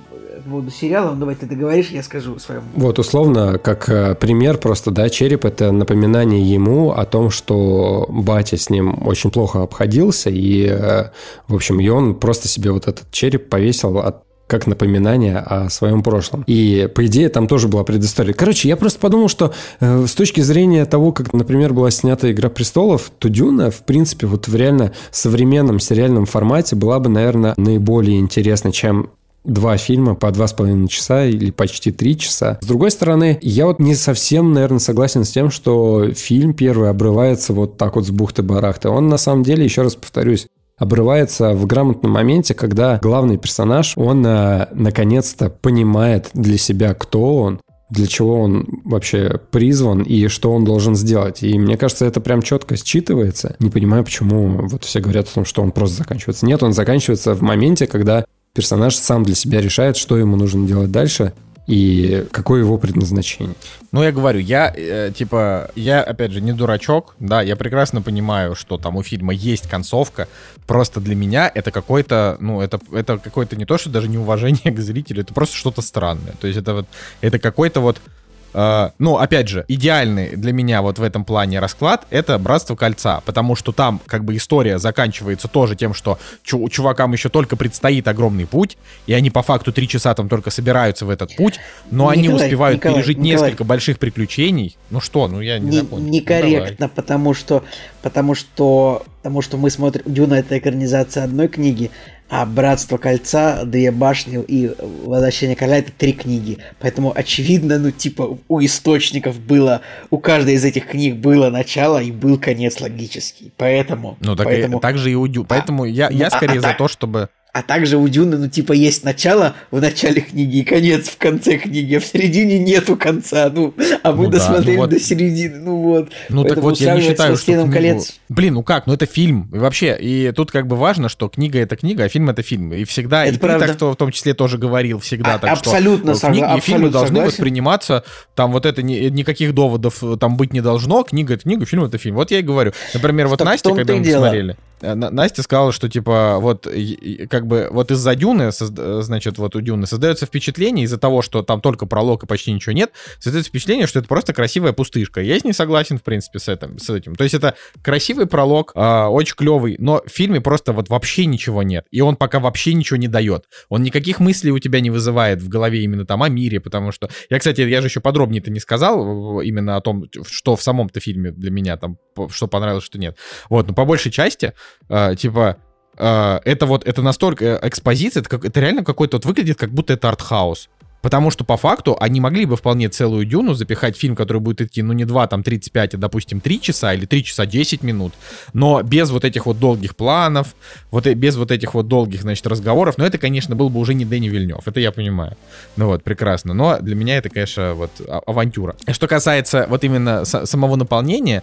по поводу сериала, ну, давай ты договоришь, я скажу своему. Вот, условно, как э, пример просто, да, череп – это напоминание ему о том, что батя с ним очень плохо обходился, и, э, в общем, и он просто себе вот этот череп повесил от как напоминание о своем прошлом. И, по идее, там тоже была предыстория. Короче, я просто подумал, что э, с точки зрения того, как, например, была снята «Игра престолов», то «Дюна», в принципе, вот в реально современном сериальном формате была бы, наверное, наиболее интересна, чем два фильма по два с половиной часа или почти три часа. С другой стороны, я вот не совсем, наверное, согласен с тем, что фильм первый обрывается вот так вот с бухты-барахты. Он на самом деле, еще раз повторюсь, обрывается в грамотном моменте, когда главный персонаж, он э, наконец-то понимает для себя, кто он, для чего он вообще призван и что он должен сделать. И мне кажется, это прям четко считывается. Не понимаю, почему вот все говорят о том, что он просто заканчивается. Нет, он заканчивается в моменте, когда персонаж сам для себя решает, что ему нужно делать дальше и какое его предназначение. Ну, я говорю, я, э, типа, я, опять же, не дурачок, да, я прекрасно понимаю, что там у фильма есть концовка, просто для меня это какой-то, ну, это, это какое-то не то, что даже неуважение <laughs> к зрителю, это просто что-то странное. То есть это вот, это какой-то вот, э, ну, опять же, идеальный для меня вот в этом плане расклад — это «Братство кольца», потому что там как бы история заканчивается тоже тем, что чу- чувакам еще только предстоит огромный путь, и они по факту три часа там только собираются в этот путь, но они Николай, успевают Николай, пережить Николай. несколько больших приключений. Ну что, ну я не, Не- закончил. Ну, некорректно, потому что, потому что, потому что мы смотрим Дюна это экранизация одной книги, а Братство кольца, Две башни и Возвращение короля это три книги. Поэтому очевидно, ну типа у источников было, у каждой из этих книг было начало и был конец логический. Поэтому, Ну так, и- поэтому так же и у Дю. Поэтому я, я а- скорее а за так- то, чтобы... А также у Дюны, ну, типа, есть начало в начале книги и конец в конце книги, а в середине нету конца, ну, а мы Ну да, досмотрели ну вот. до середины, ну вот. Ну так Поэтому вот, я не считаю, что «Властелином книгу- колец». Блин, ну как, ну это фильм. И вообще, и тут как бы важно, что книга это книга, а фильм это фильм. И всегда, Это и правда. ты так то в том числе тоже говорил всегда. А- так что, абсолютно э, согла- книги и фильмы абсолютно должны согласен. восприниматься, там вот это, ни- никаких доводов э, там быть не должно. Книга это книга, фильм это фильм. Вот я и говорю. Например, вот Настя, когда мы дело. посмотрели, На- Настя сказала, что типа вот как бы вот из-за Дюны, созда- значит, вот у Дюны создается впечатление из-за того, что там только пролог и почти ничего нет, создается впечатление, что это просто красивая пустышка. Я с ней согласен, в принципе, с этим. С этим. То есть это красивый пролог, а, очень клевый, но в фильме просто вот вообще ничего нет. И он пока вообще ничего не дает. Он никаких мыслей у тебя не вызывает в голове именно там о мире, потому что... Я, кстати, я же еще подробнее-то не сказал э, именно о том, что в самом-то фильме для меня там, что понравилось, что нет. Вот, но по большей части, э, типа, э, это вот, это настолько э, экспозиция, это, как, это реально какой-то вот выглядит, как будто это артхаус. Потому что по факту они могли бы вполне целую дюну запихать фильм, который будет идти, ну, не 2, там, 35, а, допустим, 3 часа или 3 часа 10 минут, но без вот этих вот долгих планов, вот и без вот этих вот долгих, значит, разговоров. Но это, конечно, был бы уже не Дэнни Вильнев, это я понимаю. Ну вот, прекрасно. Но для меня это, конечно, вот а- авантюра. Что касается вот именно са- самого наполнения,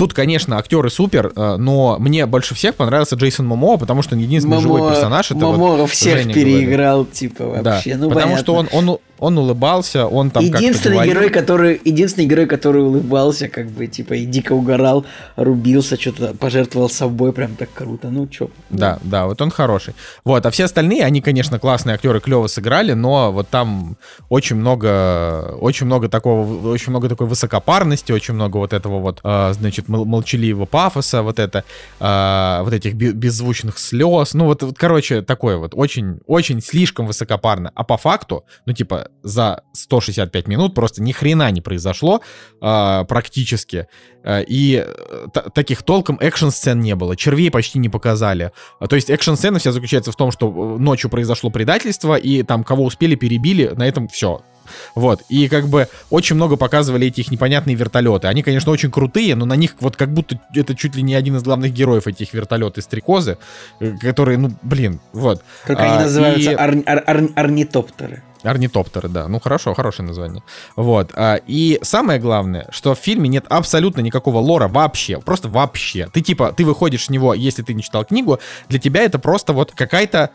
Тут, конечно, актеры супер, э, но мне больше всех понравился Джейсон Момоа, потому что он единственный живой Мамо- персонаж. Это вот Маморо всех Женя говорит. переиграл, типа, Да, вообще. Ну, потому понятно. что он, он, он улыбался, он там единственный герой, который, единственный герой, который улыбался, как бы, типа, и дико угорал, рубился, что-то пожертвовал собой, прям так круто. Ну, чё. Да, да, вот он хороший. Вот, а все остальные, они, конечно, классные актеры, клево сыграли, но вот там очень много, очень много такого, очень много такой высокопарности, очень много вот этого вот, э, значит, мол- молчаливого пафоса, вот это, э, вот этих бе- беззвучных слез, ну вот, вот, короче, такое вот, очень, очень слишком высокопарно. А по факту, ну типа, за 165 минут просто ни хрена не произошло э, практически. И э, та- таких толком экшн-сцен не было. Червей почти не показали. А, То есть экшн-сцена вся заключается в том, что э, ночью произошло предательство, и там кого успели, перебили, на этом все. Вот, и как бы очень много показывали эти их непонятные вертолеты. Они, конечно, очень крутые, но на них вот как будто это чуть ли не один из главных героев этих вертолеты стрекозы, э, которые, ну, блин, вот. Как А, они называются? и- Ор- ор- ор- орнитоптеры. Орнитоптеры, да. Ну хорошо, хорошее название. Вот. а, И самое главное, что в фильме нет абсолютно никакого лора вообще. Просто вообще. Ты типа, ты выходишь с него, если ты не читал книгу, для тебя это просто вот какая-то,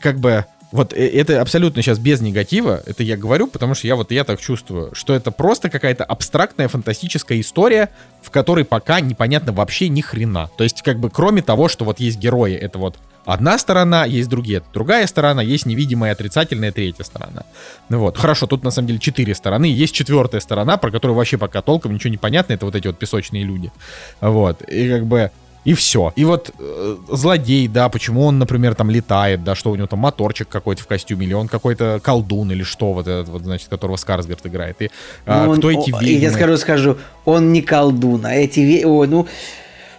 как бы, вот э, это абсолютно сейчас без негатива, это я говорю, потому что я вот я так чувствую, что это просто какая-то абстрактная фантастическая история, в которой пока непонятно вообще ни хрена. То есть как бы кроме того, что вот есть герои, это вот одна сторона, есть другие, другая сторона, есть невидимая отрицательная третья сторона. Ну вот, хорошо, тут на самом деле четыре стороны, есть четвертая сторона, про которую вообще пока толком ничего не понятно, это вот эти вот песочные люди. Вот, и как бы... И все. И вот э, злодей, да, почему он, например, там летает, да, что у него там моторчик какой-то в костюме, или он какой-то колдун, или что, вот этот вот, значит, которого Скарсгард играет. И а, Ну, он- кто эти о, ведьмы? Я скажу, скажу, он не колдун, а эти ве... Ой, ну...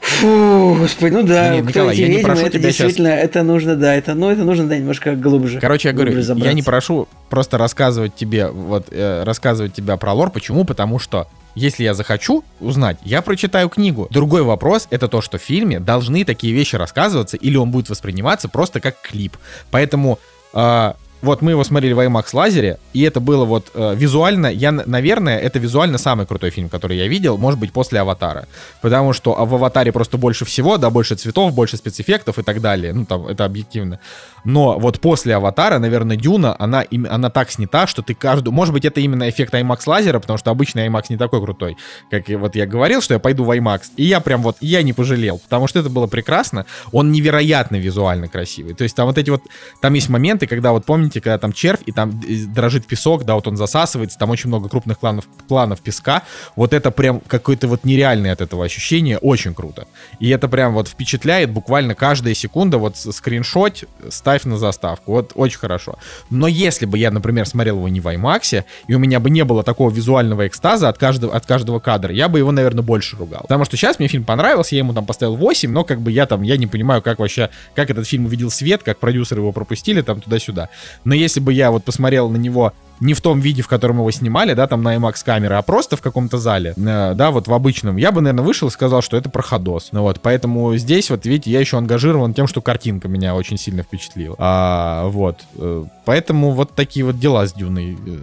Фу, господи, ну да, Нет, Николай, я не ведьмы, прошу это тебя действительно, это нужно, да, это, ну, это нужно, да, немножко глубже. Короче, я говорю, я не прошу просто рассказывать тебе, вот, э, рассказывать тебе про лор. Почему? Потому что если я захочу узнать, я прочитаю книгу. Другой вопрос — это то, что в фильме должны такие вещи рассказываться, или он будет восприниматься просто как клип. Поэтому э, вот мы его смотрели в IMAX лазере, и это было вот э, визуально, я, наверное, это визуально самый крутой фильм, который я видел, может быть, после «Аватара». Потому что а в «Аватаре» просто больше всего, да, больше цветов, больше спецэффектов и так далее. Ну, там, это объективно. Но вот после «Аватара», наверное, «Дюна», она, им- она так снята, что ты каждую... Может быть, это именно эффект IMAX лазера, потому что обычный IMAX не такой крутой. Как вот я говорил, что я пойду в IMAX. И я прям вот, я не пожалел, потому что это было прекрасно. Он невероятно визуально красивый. То есть там вот эти вот... Там есть моменты, когда вот, помните, помните, когда там червь, и там э, дрожит песок, да, вот он засасывается, там очень много крупных планов, планов песка. Вот это прям какое-то вот нереальное от этого ощущение, очень круто. И это прям вот впечатляет буквально каждая секунда, вот скриншот, ставь на заставку, вот очень хорошо. Но если бы я, например, смотрел его не в IMAX, и у меня бы не было такого визуального экстаза от каждого, от каждого кадра, я бы его, наверное, больше ругал. Потому что сейчас мне фильм понравился, я ему там поставил 8, но как бы я там, я не понимаю, как вообще, как этот фильм увидел свет, как продюсеры его пропустили там туда-сюда. Но если бы я вот посмотрел на него не в том виде, в котором его снимали, да, там на IMAX камеры, а просто в каком-то зале, э, да, вот в обычном, я бы, наверное, вышел и сказал, что это проходос. Ну вот, поэтому здесь, вот, видите, я еще ангажирован тем, что картинка меня очень сильно впечатлила. А, вот, э, поэтому вот такие вот дела с Дюной. Э,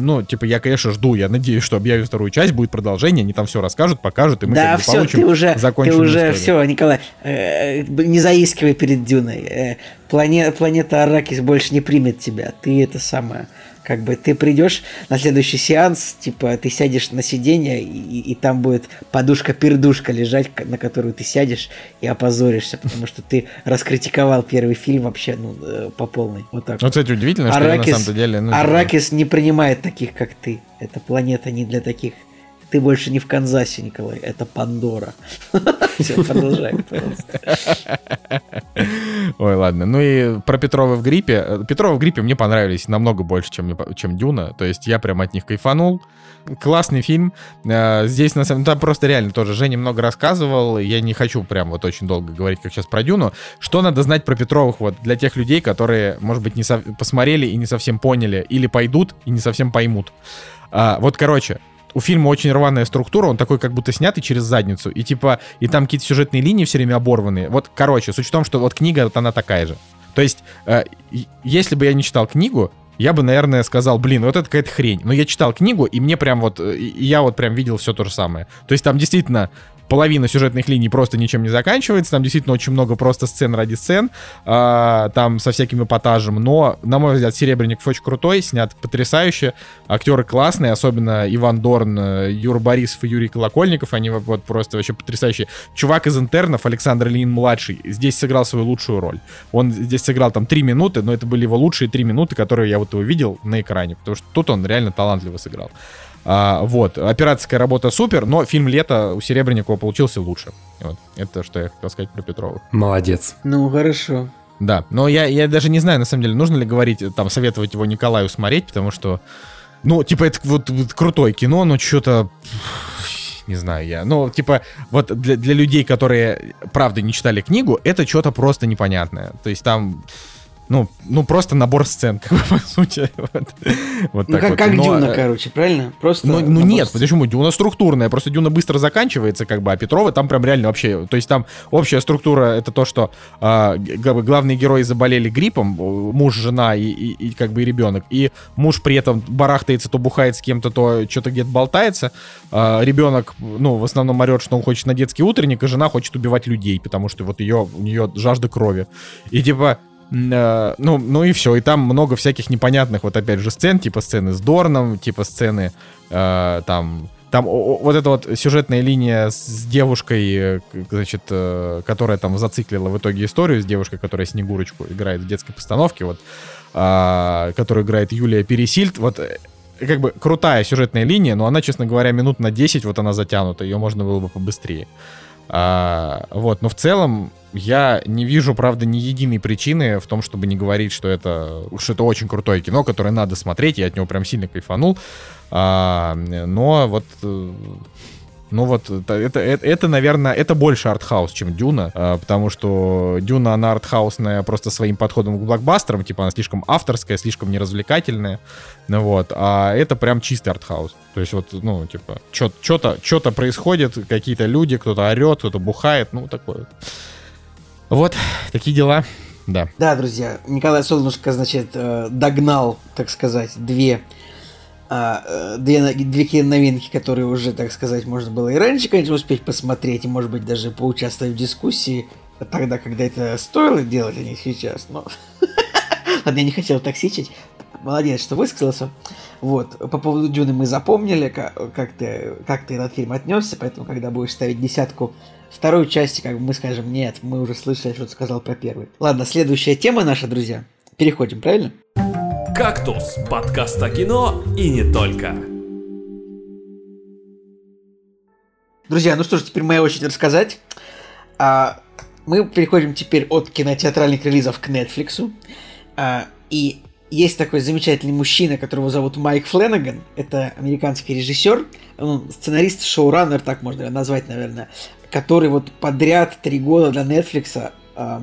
ну, типа, я, конечно, жду, я надеюсь, что объявят вторую часть, будет продолжение, они там все расскажут, покажут, и мы да, как бы все, получим ты уже, ты уже, историю. все, Николай, э, не заискивай перед Дюной. Э, планета, планета Аракис больше не примет тебя, ты это самое как бы ты придешь на следующий сеанс, типа ты сядешь на сиденье, и, и там будет подушка-пердушка лежать, на которую ты сядешь и опозоришься, потому что ты раскритиковал первый фильм вообще ну, э, по полной. Вот так. Ну, кстати, удивительно, что Аракис, я на самом деле... Ну, Аракис не принимает таких, как ты. Эта планета не для таких. Ты больше не в Канзасе, Николай, это Пандора. <laughs> Продолжай, Ой, ладно. Ну и про Петрова в гриппе. Петрова в гриппе мне понравились намного больше, чем, чем Дюна. То есть я прям от них кайфанул. Классный фильм. Э, здесь, на самом деле, там просто реально тоже Женя много рассказывал. Я не хочу прям вот очень долго говорить, как сейчас про Дюну. Что надо знать про Петровых вот для тех людей, которые, может быть, не со... посмотрели и не совсем поняли, или пойдут и не совсем поймут. А, вот, короче, у фильма очень рваная структура, он такой как будто снятый через задницу, и типа, и там какие-то сюжетные линии все время оборванные. Вот, короче, суть в том, что вот книга, вот она такая же. То есть, э, если бы я не читал книгу, я бы, наверное, сказал, блин, вот это какая-то хрень. Но я читал книгу, и мне прям вот, и я вот прям видел все то же самое. То есть там действительно половина сюжетных линий просто ничем не заканчивается, там действительно очень много просто сцен ради сцен, э, там со всяким эпатажем, но, на мой взгляд, Серебряник очень крутой, снят потрясающе, актеры классные, особенно Иван Дорн, э, Юр Борисов и Юрий Колокольников, они вот просто вообще потрясающие. Чувак из интернов, Александр Ильин-младший, здесь сыграл свою лучшую роль. Он здесь сыграл там три минуты, но это были его лучшие три минуты, которые я вот его видел на экране, потому что тут он реально талантливо сыграл. А, вот, операторская работа супер, но фильм «Лето» у Серебренникова получился лучше. Вот, это что я хотел сказать про Петрова. Молодец. Ну, хорошо. Да, но я, я даже не знаю, на самом деле, нужно ли говорить, там, советовать его Николаю смотреть, потому что, ну, типа, это вот, вот крутое кино, но что-то не знаю я. Ну, типа, вот для, для людей, которые, правда, не читали книгу, это что-то просто непонятное. То есть там ну, ну просто набор сцен, <laughs> как бы, по сути. Вот, вот ну, так как, вот. как Но, Дюна, э, короче, правильно? Просто ну, ну нет, сцен. почему? Дюна структурная, просто Дюна быстро заканчивается, как бы, а Петрова там прям реально вообще, то есть там общая структура это то, что э, главные герои заболели гриппом, муж, жена и, и, и как бы и ребенок, и муж при этом барахтается, то бухает с кем-то, то что-то где-то болтается, э, ребенок, ну, в основном орет, что он хочет на детский утренник, и жена хочет убивать людей, потому что вот ее, у нее жажда крови. И типа, ну, ну и все. И там много всяких непонятных, вот опять же, сцен, типа сцены с Дорном, типа сцены э, там... Там вот эта вот сюжетная линия с девушкой, э, значит, э, которая там зациклила в итоге историю с девушкой, которая Снегурочку играет в детской постановке, вот, э, которую играет Юлия Пересильд, вот э, как бы крутая сюжетная линия, но она, честно говоря, минут на 10 вот она затянута, ее можно было бы побыстрее. А, вот, но в целом я не вижу, правда, ни единой причины в том, чтобы не говорить, что это, что это очень крутое кино, которое надо смотреть. Я от него прям сильно кайфанул. А, но вот э, ну вот, это, это, это, наверное, это больше артхаус, чем Дюна, а, потому что Дюна, она артхаусная просто своим подходом к блокбастерам, типа она слишком авторская, слишком неразвлекательная, ну вот, а это прям чистый артхаус. То есть вот, ну, типа, что-то что происходит, какие-то люди, кто-то орет, кто-то бухает, ну, такое. Вот, такие дела. Да. Да, друзья, Николай Солнышко, значит, э, догнал, так сказать, две а, э, две, две киноновинки, которые уже, так сказать, можно было и раньше, конечно, успеть посмотреть, и, может быть, даже поучаствовать в дискуссии тогда, когда это стоило делать, а не сейчас, но... <laughs> Ладно, я не хотел токсичить. Молодец, что высказался. Вот, по поводу Дюны мы запомнили, как, как, ты, как ты этот фильм отнесся, поэтому, когда будешь ставить десятку второй части, как бы мы скажем, нет, мы уже слышали, что ты сказал про первый. Ладно, следующая тема наша, друзья. Переходим, правильно? Правильно. «Кактус» – подкаст о кино и не только. Друзья, ну что ж, теперь моя очередь рассказать. А, мы переходим теперь от кинотеатральных релизов к Netflix. А, и есть такой замечательный мужчина, которого зовут Майк Фленнеган. Это американский режиссер, он сценарист, шоураннер, так можно назвать, наверное, который вот подряд три года для Netflix э,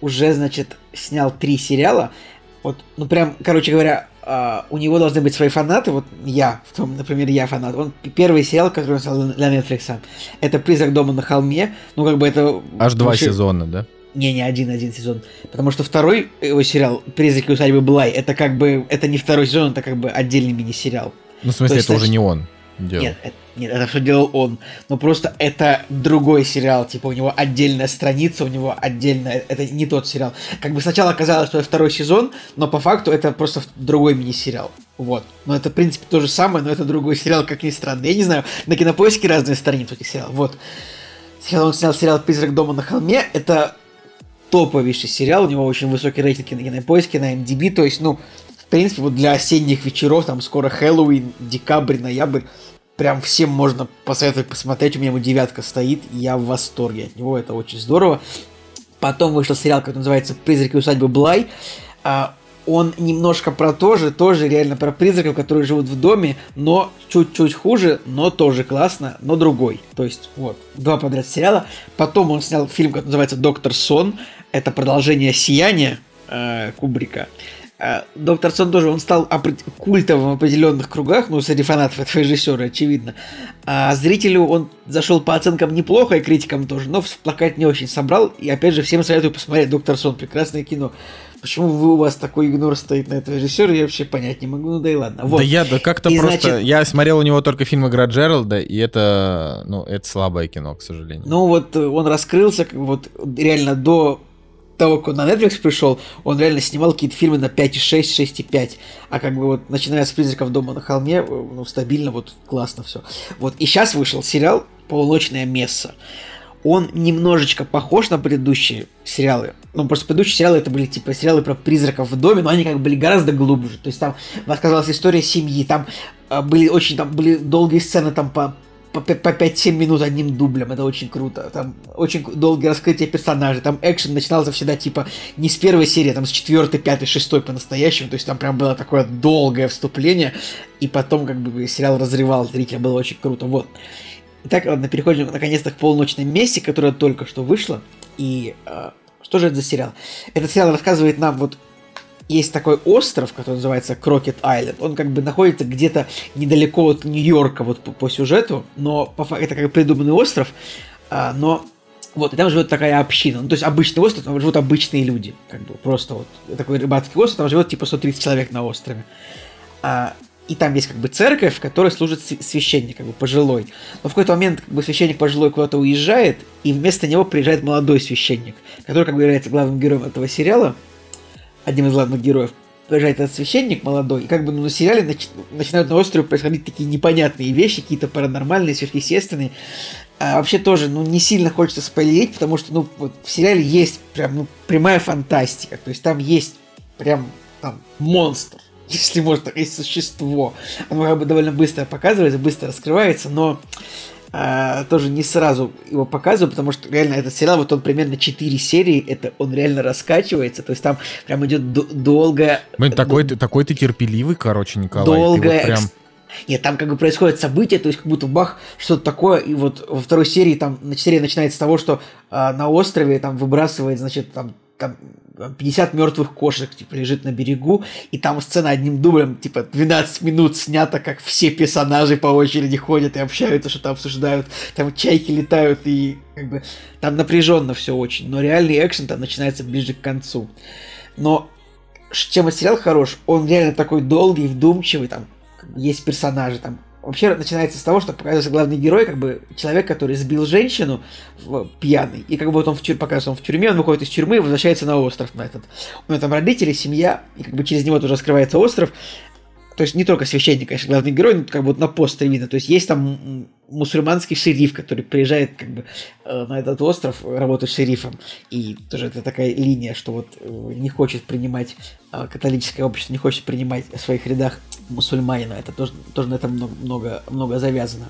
уже, значит, снял три сериала. Вот, ну прям, короче говоря, э, у него должны быть свои фанаты. Вот я, в том, например, я фанат. Он первый сериал, который он снял для Netflix, это «Призрак дома на холме». Ну как бы это... Аж два сезона, да? Не, не один, один сезон. Потому что второй его сериал «Призраки усадьбы Блай» это как бы, это не второй сезон, это как бы отдельный мини-сериал. Ну, в смысле, есть, это значит, уже не он делал. Нет, это, нет, это все делал он. Но просто это другой сериал. Типа у него отдельная страница, у него отдельная... Это не тот сериал. Как бы сначала казалось, что это второй сезон, но по факту это просто другой мини-сериал. Вот. Но это, в принципе, то же самое, но это другой сериал, как ни странно. Я не знаю, на кинопоиске разные страницы этих сериалов. Вот. Сначала он снял сериал «Призрак дома на холме». Это топовейший сериал, у него очень высокий рейтинг на кинопоиске, на MDB, то есть, ну, принципе, вот для осенних вечеров, там скоро Хэллоуин, декабрь, ноябрь, прям всем можно посоветовать посмотреть, у меня ему девятка стоит, и я в восторге от него, это очень здорово. Потом вышел сериал, который называется «Призраки усадьбы Блай», а, он немножко про то же, тоже реально про призраков, которые живут в доме, но чуть-чуть хуже, но тоже классно, но другой. То есть, вот, два подряд сериала. Потом он снял фильм, который называется «Доктор Сон», это продолжение «Сияния» э, Кубрика. Э, Доктор Сон тоже, он стал культовым в определенных кругах, ну, среди фанатов этого режиссера, очевидно. А зрителю он зашел по оценкам неплохо, и критикам тоже, но в плакат не очень собрал. И опять же, всем советую посмотреть «Доктор Сон», прекрасное кино. Почему вы, у вас такой игнор стоит на этого режиссера, я вообще понять не могу, ну да и ладно. Вот. Да я да как-то и просто... Значит... Я смотрел у него только фильм «Игра Джералда», и это, ну, это слабое кино, к сожалению. Ну вот он раскрылся, вот реально до того, как он на Netflix пришел, он реально снимал какие-то фильмы на 5,6, 6,5. А как бы вот, начиная с «Призраков дома на холме», э, ну, стабильно, вот, классно все. Вот, и сейчас вышел сериал «Полуночное место». Он немножечко похож на предыдущие сериалы. Ну, просто предыдущие сериалы это были типа сериалы про призраков в доме, но они как бы были гораздо глубже. То есть там рассказывалась история семьи, там э, были очень там были долгие сцены там по по, по 5-7 минут одним дублем, это очень круто. Там очень долгое раскрытие персонажей, там экшен начинался всегда типа не с первой серии, там с четвертой, пятой, шестой по-настоящему, то есть там прям было такое долгое вступление, и потом как бы сериал разрывал зрителя, было очень круто, вот. Итак, ладно, переходим наконец-то к полночной мессе, которая только что вышла, и э, что же это за сериал? Этот сериал рассказывает нам вот есть такой остров, который называется Крокет Айленд. Он как бы находится где-то недалеко от Нью-Йорка вот по, по сюжету, но по это как придуманный остров, а, но вот, и там живет такая община. Ну, то есть обычный остров, там живут обычные люди. Как бы просто вот такой рыбацкий остров, там живет типа 130 человек на острове. А, и там есть как бы церковь, в которой служит священник, как бы пожилой. Но в какой-то момент как бы священник пожилой куда-то уезжает, и вместо него приезжает молодой священник, который как бы является главным героем этого сериала одним из главных героев, приезжает этот священник молодой, и как бы ну, на сериале нач... начинают на острове происходить такие непонятные вещи, какие-то паранормальные, сверхъестественные. А вообще тоже, ну, не сильно хочется спойлерить, потому что, ну, вот в сериале есть прям, ну, прямая фантастика. То есть там есть прям, там, монстр, <laughs> если можно есть существо. Оно как бы довольно быстро показывается, быстро раскрывается, но а, тоже не сразу его показываю, потому что реально этот сериал, вот он примерно 4 серии, это он реально раскачивается, то есть там прям идет долгое... Блин, такой, ты, такой ты терпеливый, короче, Николай. Долгое... Вот прям... Нет, там как бы происходит событие, то есть как будто бах, что-то такое, и вот во второй серии там, серия начинается с того, что а, на острове там выбрасывает, значит, там, там 50 мертвых кошек, типа, лежит на берегу, и там сцена одним дублем, типа, 12 минут снята, как все персонажи по очереди ходят и общаются, что-то обсуждают, там чайки летают, и как бы там напряженно все очень, но реальный экшен там начинается ближе к концу. Но чем сериал хорош, он реально такой долгий, вдумчивый, там есть персонажи, там Вообще начинается с того, что показывается главный герой, как бы человек, который сбил женщину пьяный, и как бы вот он в тюр... показывается он в тюрьме, он выходит из тюрьмы и возвращается на остров на этот. У него там родители, семья, и как бы через него тоже раскрывается остров. То есть не только священник, конечно, главный герой, но как бы вот на постере видно. То есть есть там мусульманский шериф, который приезжает как бы э, на этот остров работать шерифом. И тоже это такая линия, что вот э, не хочет принимать, э, католическое общество не хочет принимать в своих рядах мусульманина. Это тоже, тоже на этом много, много, много завязано.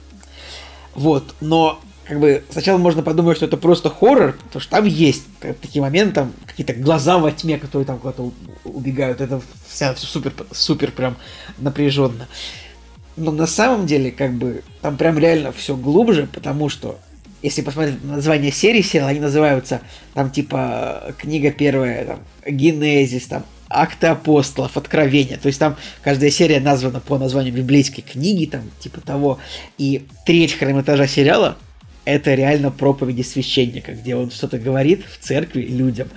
Вот, но как бы сначала можно подумать, что это просто хоррор, потому что там есть такие моменты, там какие-то глаза во тьме, которые там куда-то убегают. Это все супер, супер прям напряженно. Но на самом деле, как бы, там прям реально все глубже, потому что если посмотреть на название серии сериала, они называются там типа книга первая, там, Генезис, там, акты апостолов, откровения. То есть там каждая серия названа по названию библейской книги, там, типа того. И треть хронометража сериала это реально проповеди священника, где он что-то говорит в церкви людям.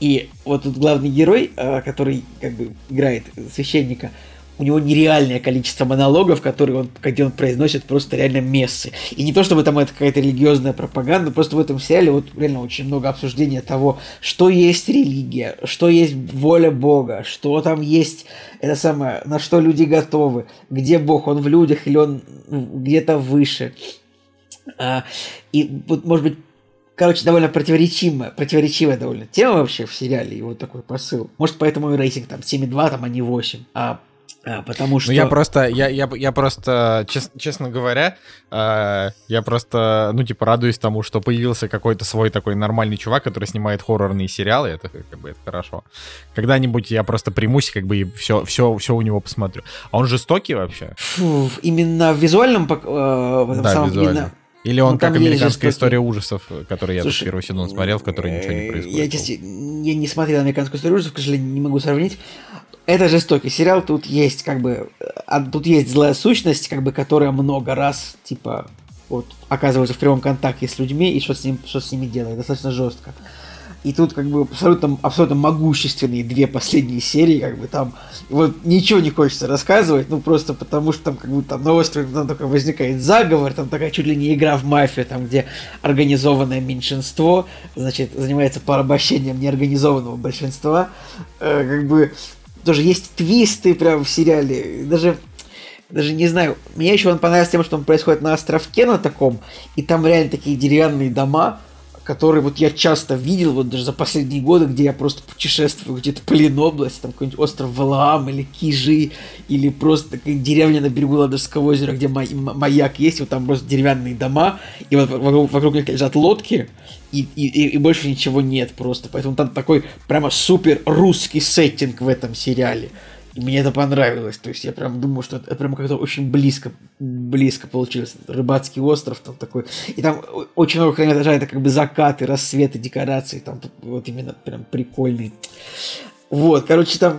И вот тут главный герой, э, который как бы играет священника, у него нереальное количество монологов, которые он, где он произносит просто реально мессы. И не то, чтобы там это какая-то религиозная пропаганда, просто в этом сериале вот реально очень много обсуждения того, что есть религия, что есть воля Бога, что там есть это самое, на что люди готовы, где Бог, он в людях или он где-то выше. А, и вот, может быть, короче, довольно противоречивая, противоречивая довольно тема вообще в сериале, и вот такой посыл. Может, поэтому и рейтинг там 7,2, там, а не 8. А а, потому что... Ну, я просто, я, я, я просто, чест, честно говоря, э, я просто, ну, типа, радуюсь тому, что появился какой-то свой такой нормальный чувак, который снимает хоррорные сериалы, это как бы это хорошо. Когда-нибудь я просто примусь, как бы, и все, все, все у него посмотрю. А он жестокий вообще? Фу, именно в визуальном... Э, в да, самом, визуально. Именно или он ну, как американская история ужасов, который я Слушай, первый сезон смотрел, в которой ничего не э, происходит. Я, честно, я не смотрел американскую историю ужасов, к сожалению, не могу сравнить. Это жестокий сериал, тут есть как бы, а, тут есть злая сущность, как бы, которая много раз, типа, вот, оказывается в прямом контакте с людьми и что с, ним, что с ними делает, достаточно жестко. И тут как бы абсолютно, абсолютно могущественные две последние серии, как бы там вот ничего не хочется рассказывать, ну просто потому что там как бы там на острове там только возникает заговор, там такая чуть ли не игра в мафию, там где организованное меньшинство, значит, занимается порабощением неорганизованного большинства, э, как бы тоже есть твисты прям в сериале, даже даже не знаю, мне еще он понравился тем, что он происходит на островке на таком, и там реально такие деревянные дома, который вот я часто видел, вот даже за последние годы, где я просто путешествую где-то по Ленобласти, там какой-нибудь остров Валаам или Кижи, или просто деревня на берегу Ладожского озера, где маяк есть, вот там просто деревянные дома, и вот вокруг, вокруг них лежат лодки, и, и, и больше ничего нет просто. Поэтому там такой прямо супер русский сеттинг в этом сериале. И мне это понравилось. То есть я прям думаю, что это, прям как-то очень близко, близко получилось. Рыбацкий остров там такой. И там очень много хронометража, это как бы закаты, рассветы, декорации. Там вот именно прям прикольный. Вот, короче, там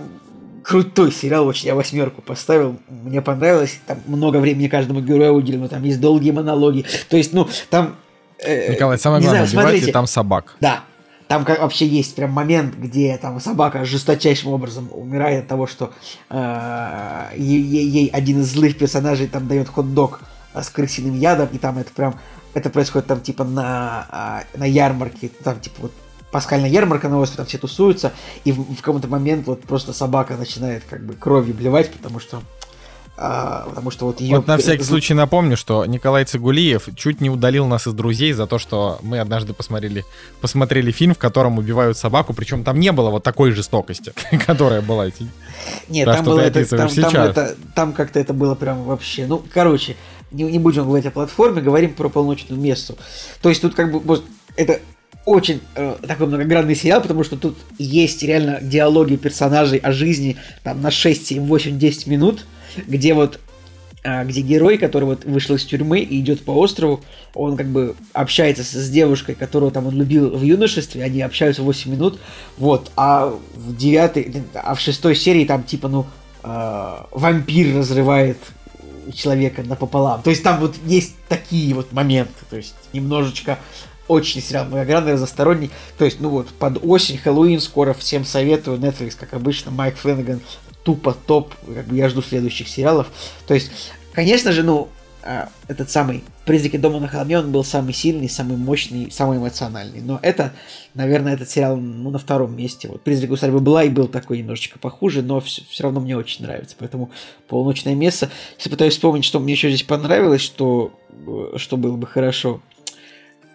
крутой сериал, очень я восьмерку поставил, мне понравилось, там много времени каждому герою уделено, там есть долгие монологи, то есть, ну, там... Э, Николай, самое главное, знаю, убивайте там собак. Да, там как вообще есть прям момент, где там собака жесточайшим образом умирает от того, что э, ей, ей один из злых персонажей там дает хот-дог э, с крысиным ядом, и там это прям это происходит там типа на, э, на ярмарке, там типа вот пасхальная ярмарка на острове, там все тусуются, и в, в какой-то момент вот просто собака начинает как бы кровью блевать, потому что а, потому что вот ее... Вот на всякий случай напомню, что Николай Цигулиев чуть не удалил нас из друзей за то, что мы однажды посмотрели, посмотрели фильм, в котором убивают собаку, причем там не было вот такой жестокости, <laughs> которая была. Нет, там было это, там, там, это, там как-то это было прям вообще, ну, короче, не, не будем говорить о платформе, говорим про полночную месту. То есть тут как бы вот, это очень э, такой многогранный сериал, потому что тут есть реально диалоги персонажей о жизни там на 6, 7, 8, 10 минут, где вот а, где герой, который вот вышел из тюрьмы и идет по острову, он как бы общается с девушкой, которую там он любил в юношестве, они общаются 8 минут, вот, а в девятой, а в шестой серии там типа, ну, э, вампир разрывает человека напополам. То есть там вот есть такие вот моменты, то есть немножечко очень сериал многогранный, разносторонний. То есть, ну вот, под осень, Хэллоуин скоро, всем советую. Netflix, как обычно, Майк Флэннеган тупо топ. Как бы я жду следующих сериалов. То есть, конечно же, ну, а, этот самый «Призраки дома на холме», он был самый сильный, самый мощный, самый эмоциональный. Но это, наверное, этот сериал ну, на втором месте. Вот «Призрак усадьбы была» и был такой немножечко похуже, но все, все равно мне очень нравится. Поэтому «Полуночное место». Если пытаюсь вспомнить, что мне еще здесь понравилось, что, э, что было бы хорошо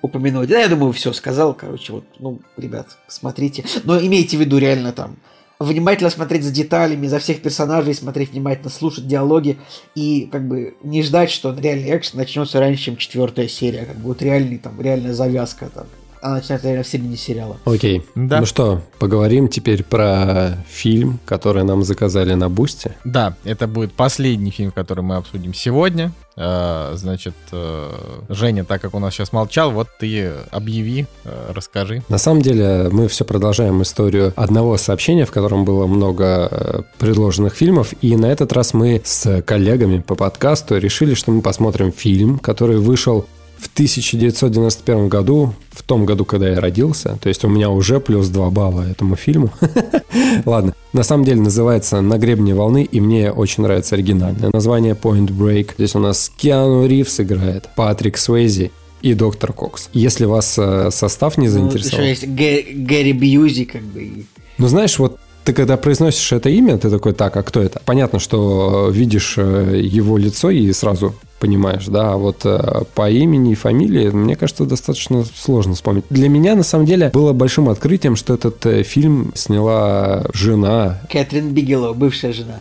упомянуть. Да, я думаю, все сказал. Короче, вот, ну, ребят, смотрите. Но имейте в виду реально там внимательно смотреть за деталями, за всех персонажей, смотреть внимательно, слушать диалоги и как бы не ждать, что реальный экшен начнется раньше, чем четвертая серия. Как вот реальный там, реальная завязка там. Она начинается реально в середине сериала. Окей. Да. Ну что, поговорим теперь про фильм, который нам заказали на Бусте. Да, это будет последний фильм, который мы обсудим сегодня. Э, Значит, э, Женя, так как у нас сейчас молчал, вот ты объяви, э, расскажи. На самом деле мы все продолжаем историю одного сообщения, в котором было много э, предложенных фильмов, и на этот раз мы с коллегами по подкасту решили, что мы посмотрим фильм, который вышел в 1991 году, в том году, когда я родился, то есть у меня уже плюс 2 балла этому фильму. <laughs> Ладно, на самом деле называется «На гребне волны», и мне очень нравится оригинальное название «Point Break». Здесь у нас Киану Ривз играет, Патрик Суэйзи и доктор Кокс. Если вас э, состав не Ну, заинтересовал... еще есть Гэ- Гэри Бьюзи, как бы. Ну, знаешь, вот ты когда произносишь это имя, ты такой, так, а кто это? Понятно, что э, видишь э, его лицо и сразу понимаешь, да, а вот э, по имени и фамилии, мне кажется, достаточно сложно вспомнить. Для меня, на самом деле, было большим открытием, что этот фильм сняла жена Кэтрин Бигелоу, бывшая жена.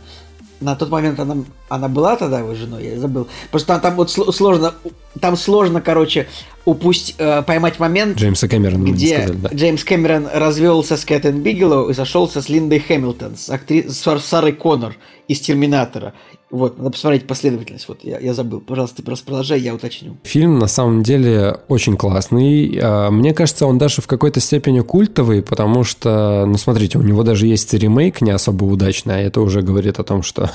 На тот момент она, она была тогда его женой, я забыл. Просто там, там вот сло- сложно, там сложно, короче, упустить, э, поймать момент, Джеймса Кэмерона, где сказали, да. Джеймс Кэмерон развелся с Кэтрин Бигелоу и сошелся с Линдой Хэмилтон, с, актри... с Сар- Сарой Коннор из Терминатора. Вот, надо посмотреть последовательность. Вот, я, я забыл. Пожалуйста, ты продолжай, я уточню. Фильм на самом деле очень классный. А, Мне кажется, он даже в какой-то степени культовый, потому что, ну смотрите, у него даже есть ремейк не особо удачный, а это уже говорит о том, что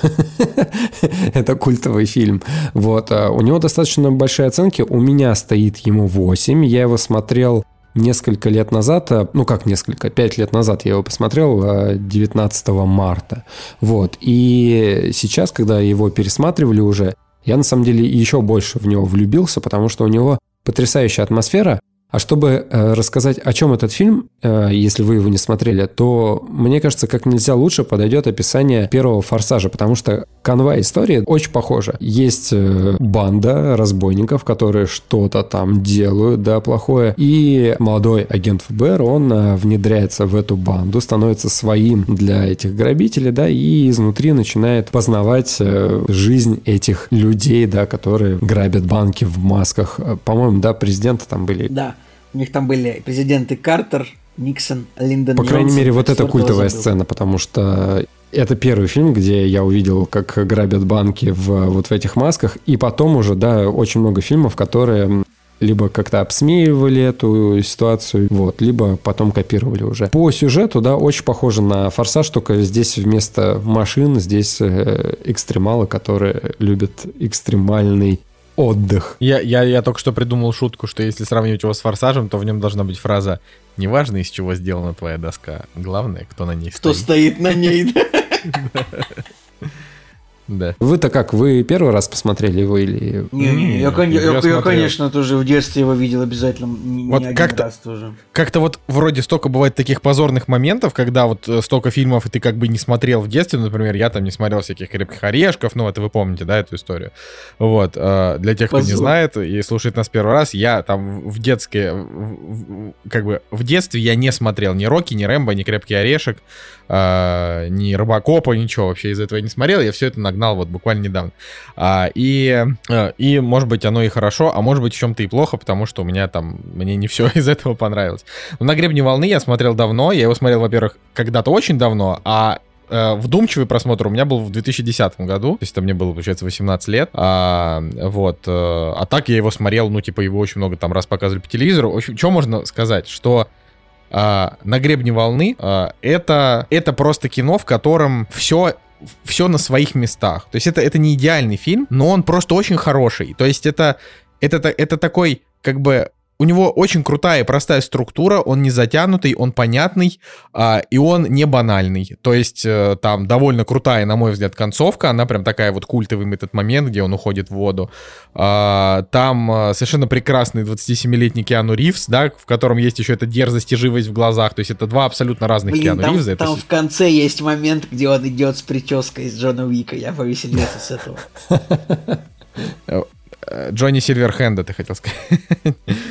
<laughs> это культовый фильм. Вот. а У него достаточно большие оценки. У меня стоит ему 8. Я его смотрел несколько лет назад, а, ну как несколько, 5 лет назад я его посмотрел а, 19 марта. Вот. И сейчас, когда его пересматривали уже, я на самом деле еще больше в него влюбился, потому что у него потрясающая атмосфера. А чтобы э, рассказать, о чем этот фильм, э, если вы его не смотрели, то мне кажется, как нельзя лучше подойдет описание первого форсажа, потому что канва истории очень похожа. Есть э, банда разбойников, которые что-то там делают, да, плохое, и молодой агент ФБР, он э, внедряется в эту банду, становится своим для этих грабителей, да, и изнутри начинает познавать э, жизнь этих людей, да, которые грабят банки в масках. По-моему, да, президенты там были. Да, у них там были президенты Картер, Никсон, Линдон По крайней Йонсон, мере, вот это четвертого культовая забыл. сцена, потому что это первый фильм, где я увидел, как грабят банки в, вот в этих масках. И потом уже, да, очень много фильмов, которые либо как-то обсмеивали эту ситуацию, вот, либо потом копировали уже. По сюжету, да, очень похоже на «Форсаж», только здесь вместо машин, здесь э, экстремалы, которые любят экстремальный отдых. Я, я, я только что придумал шутку, что если сравнивать его с форсажем, то в нем должна быть фраза «Неважно, из чего сделана твоя доска, главное, кто на ней Кто стоит». стоит на ней, да? <laughs> Да. Вы-то как, вы первый раз посмотрели его или... Не-не, я, Нет, кон- я я- я, смотрел. конечно, тоже в детстве его видел обязательно. Не, Вот не один как-то- раз тоже. Как-то вот вроде столько бывает таких позорных моментов, когда вот э, столько фильмов, и ты как бы не смотрел в детстве, например, я там не смотрел всяких крепких орешков, ну это вы помните, да, эту историю. Вот, э, для тех, кто не Позор. знает и слушает нас первый раз, я там в в- как бы в детстве я не смотрел ни Рокки, ни Рэмбо, ни Крепкий орешек, э, ни Робокопа, ничего вообще из этого я не смотрел, я все это нагнал вот буквально недавно. А, и, э, и, может быть, оно и хорошо, а может быть, в чем-то и плохо, потому что у меня там, мне не все <laughs> из этого понравилось. Но «На гребне волны» я смотрел давно, я его смотрел, во-первых, когда-то очень давно, а э, вдумчивый просмотр у меня был в 2010 году, то есть это мне было, получается, 18 лет, а, вот, э, а так я его смотрел, ну, типа, его очень много там раз показывали по телевизору. В общем, что можно сказать, что а, на гребне волны а, это, это просто кино, в котором все все на своих местах. То есть это, это не идеальный фильм, но он просто очень хороший. То есть это, это, это такой, как бы, у него очень крутая и простая структура, он не затянутый, он понятный, а, и он не банальный. То есть э, там довольно крутая, на мой взгляд, концовка, она прям такая вот культовый этот момент, где он уходит в воду. А, там а, совершенно прекрасный 27-летний Киану Ривз, да, в котором есть еще эта дерзость и живость в глазах, то есть это два абсолютно разных Блин, Киану там, Ривза. там Это... в конце есть момент, где он идет с прической из Джона Уика, я повеселился с этого. Джонни Сильверхенда, ты хотел сказать.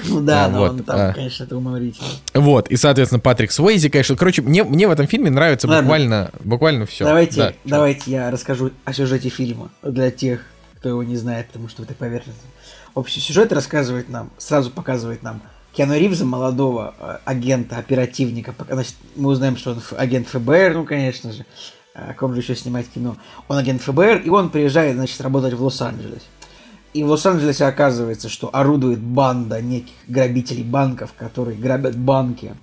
Ну да, А, но вот, он там, а. конечно, это уморительно. Вот, и, соответственно, Патрик Суэйзи, конечно. Короче, мне, мне в этом фильме нравится Ладно. буквально, буквально все. давайте, давайте я расскажу о сюжете фильма для тех, кто его не знает, потому что так поверхностно. Общий сюжет рассказывает нам, сразу показывает нам Киану Ривза, молодого э, агента, оперативника. Значит, мы узнаем, что он агент ФБР, ну, конечно же. О ком же еще снимать кино? Он агент ФБР, и он приезжает, значит, работать в Лос-Анджелес. И в Лос-Анджелесе оказывается, что орудует банда неких грабителей банков, которые грабят банки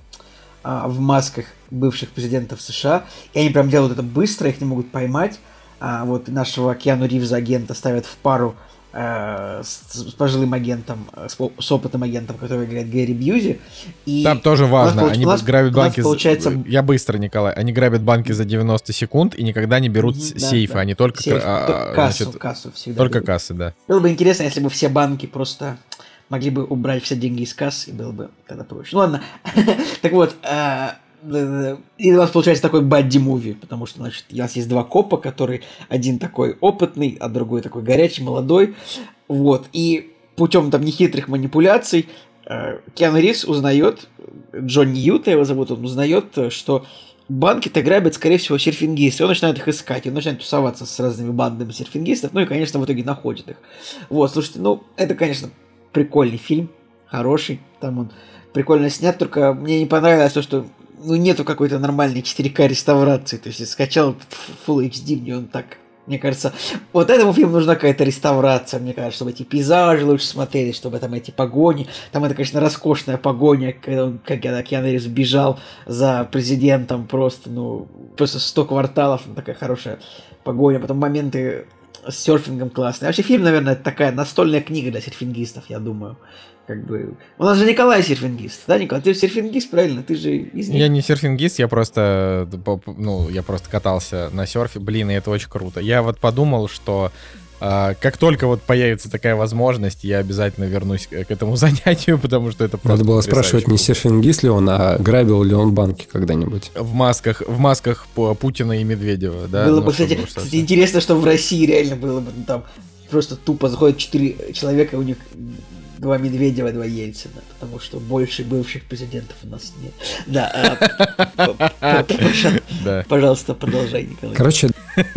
а, в масках бывших президентов США. И они прям делают это быстро, их не могут поймать. А, вот нашего Киану Ривза агента ставят в пару с, с пожилым агентом, э, с, с опытным агентом, который играет Гэри Бьюзи. И Там тоже нас важно, они нас- грабят нас банки... за- Получается, Я быстро, Николай. Они грабят банки за 90 секунд и никогда не берут да, сейфы, да. они только... сейф, а, кассу, значит, кассу всегда. только берут. кассы, да. Было бы интересно, если бы все банки просто могли бы убрать все деньги из касс, и было бы тогда проще. Ну ладно. <laughs> так вот, э, э, и у нас получается такой бадди-муви, потому что, значит, у нас есть два копа, который один такой опытный, а другой такой горячий, молодой. Вот, и путем там нехитрых манипуляций э, Киану Ривз узнает, Джонни Юта его зовут, он узнает, э, что банки-то грабят, скорее всего, серфингисты. Он начинает их искать, он начинает тусоваться с разными бандами серфингистов, ну и, конечно, в итоге находит их. Вот, слушайте, ну, это, конечно, прикольный фильм, хороший, там он прикольно снят, только мне не понравилось то, что ну, нету какой-то нормальной 4К реставрации, то есть я скачал Full HD, где он так мне кажется, вот этому фильму нужна какая-то реставрация, мне кажется, чтобы эти пейзажи лучше смотрелись, чтобы там эти погони, там это, конечно, роскошная погоня, когда он, как я, Киану Ривз бежал за президентом просто, ну, просто 100 кварталов, ну, такая хорошая погоня, потом моменты с серфингом классные. Вообще фильм, наверное, такая настольная книга для серфингистов, я думаю. Как бы... У нас же Николай серфингист, да, Николай? Ты же серфингист, правильно? Ты же из них. Я не серфингист, я просто, ну, я просто катался на серфе. Блин, и это очень круто. Я вот подумал, что а, как только вот появится такая возможность, я обязательно вернусь к этому <laughs> занятию, потому что это просто Надо было спрашивать, не серфингист ли он, а грабил ли он банки когда-нибудь. в масках, в масках Пу- Путина и Медведева, да? было Ну, бы, кстати, уж кстати, интересно, что в России реально было бы ну, там просто тупо заходят четыре человека, и у них два Медведева, два Ельцина, потому что больше бывших президентов у нас нет. Да, а, <laughs> пожалуйста, продолжай, Николай. Короче,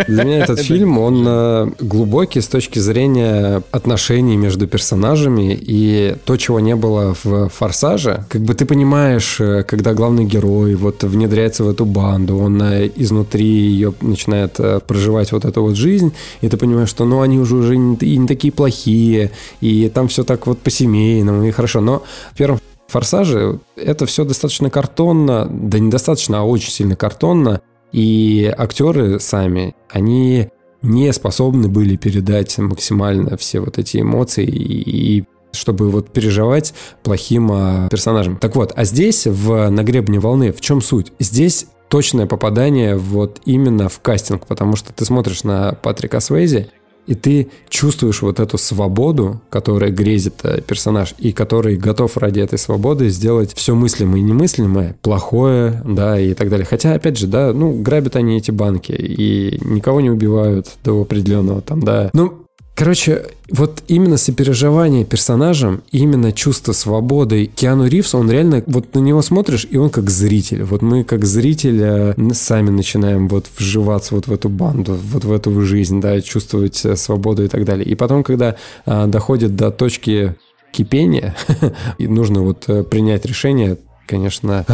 для меня этот <laughs> фильм, он э, глубокий с точки зрения отношений между персонажами и то, чего не было в «Форсаже». Как бы ты понимаешь, э, когда главный герой вот внедряется в эту банду, он э, изнутри ее начинает проживать вот эту вот жизнь, и ты понимаешь, что ну они уже, уже не, и не такие плохие, и там все так вот по-семейному, и хорошо. Но в первом «Форсаже» это все достаточно картонно, да недостаточно, а очень сильно картонно, и актеры сами, они не способны были передать максимально все вот эти эмоции и, и чтобы вот переживать плохим а, персонажем. Так вот, а здесь в «На гребне волны» в чем суть? Здесь точное попадание вот именно в кастинг, потому что ты смотришь на Патрика Свейзи, и ты чувствуешь вот эту свободу, которая грезит э, персонаж, и который готов ради этой свободы сделать все мыслимое и немыслимое, плохое, да, и так далее. Хотя, опять же, да, ну, грабят они эти банки, и никого не убивают до определенного там, да. Ну, Короче, вот именно сопереживание персонажам, именно чувство свободы. Киану Ривз, он реально, вот на него смотришь, и он как зритель. Вот мы как зритель э, сами начинаем вот вживаться вот в эту банду, вот в эту жизнь, да, чувствовать э, свободу и так далее. И потом, когда а, доходит до точки кипения, <laughs> и нужно вот принять решение, конечно,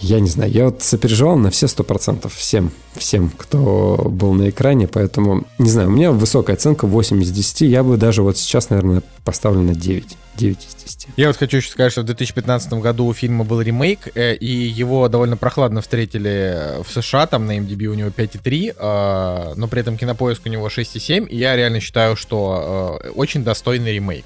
я не знаю, я вот сопереживал на все сто процентов всем, всем, кто был на экране, поэтому, не знаю, у меня высокая оценка 8 из 10, я бы даже вот сейчас, наверное, поставлю на 9, 9 из 10. Я вот хочу еще сказать, что в 2015 году у фильма был ремейк, э, и его довольно прохладно встретили в США, там на MDB у него 5,3, э, но при этом кинопоиск у него 6,7, и я реально считаю, что э, очень достойный ремейк.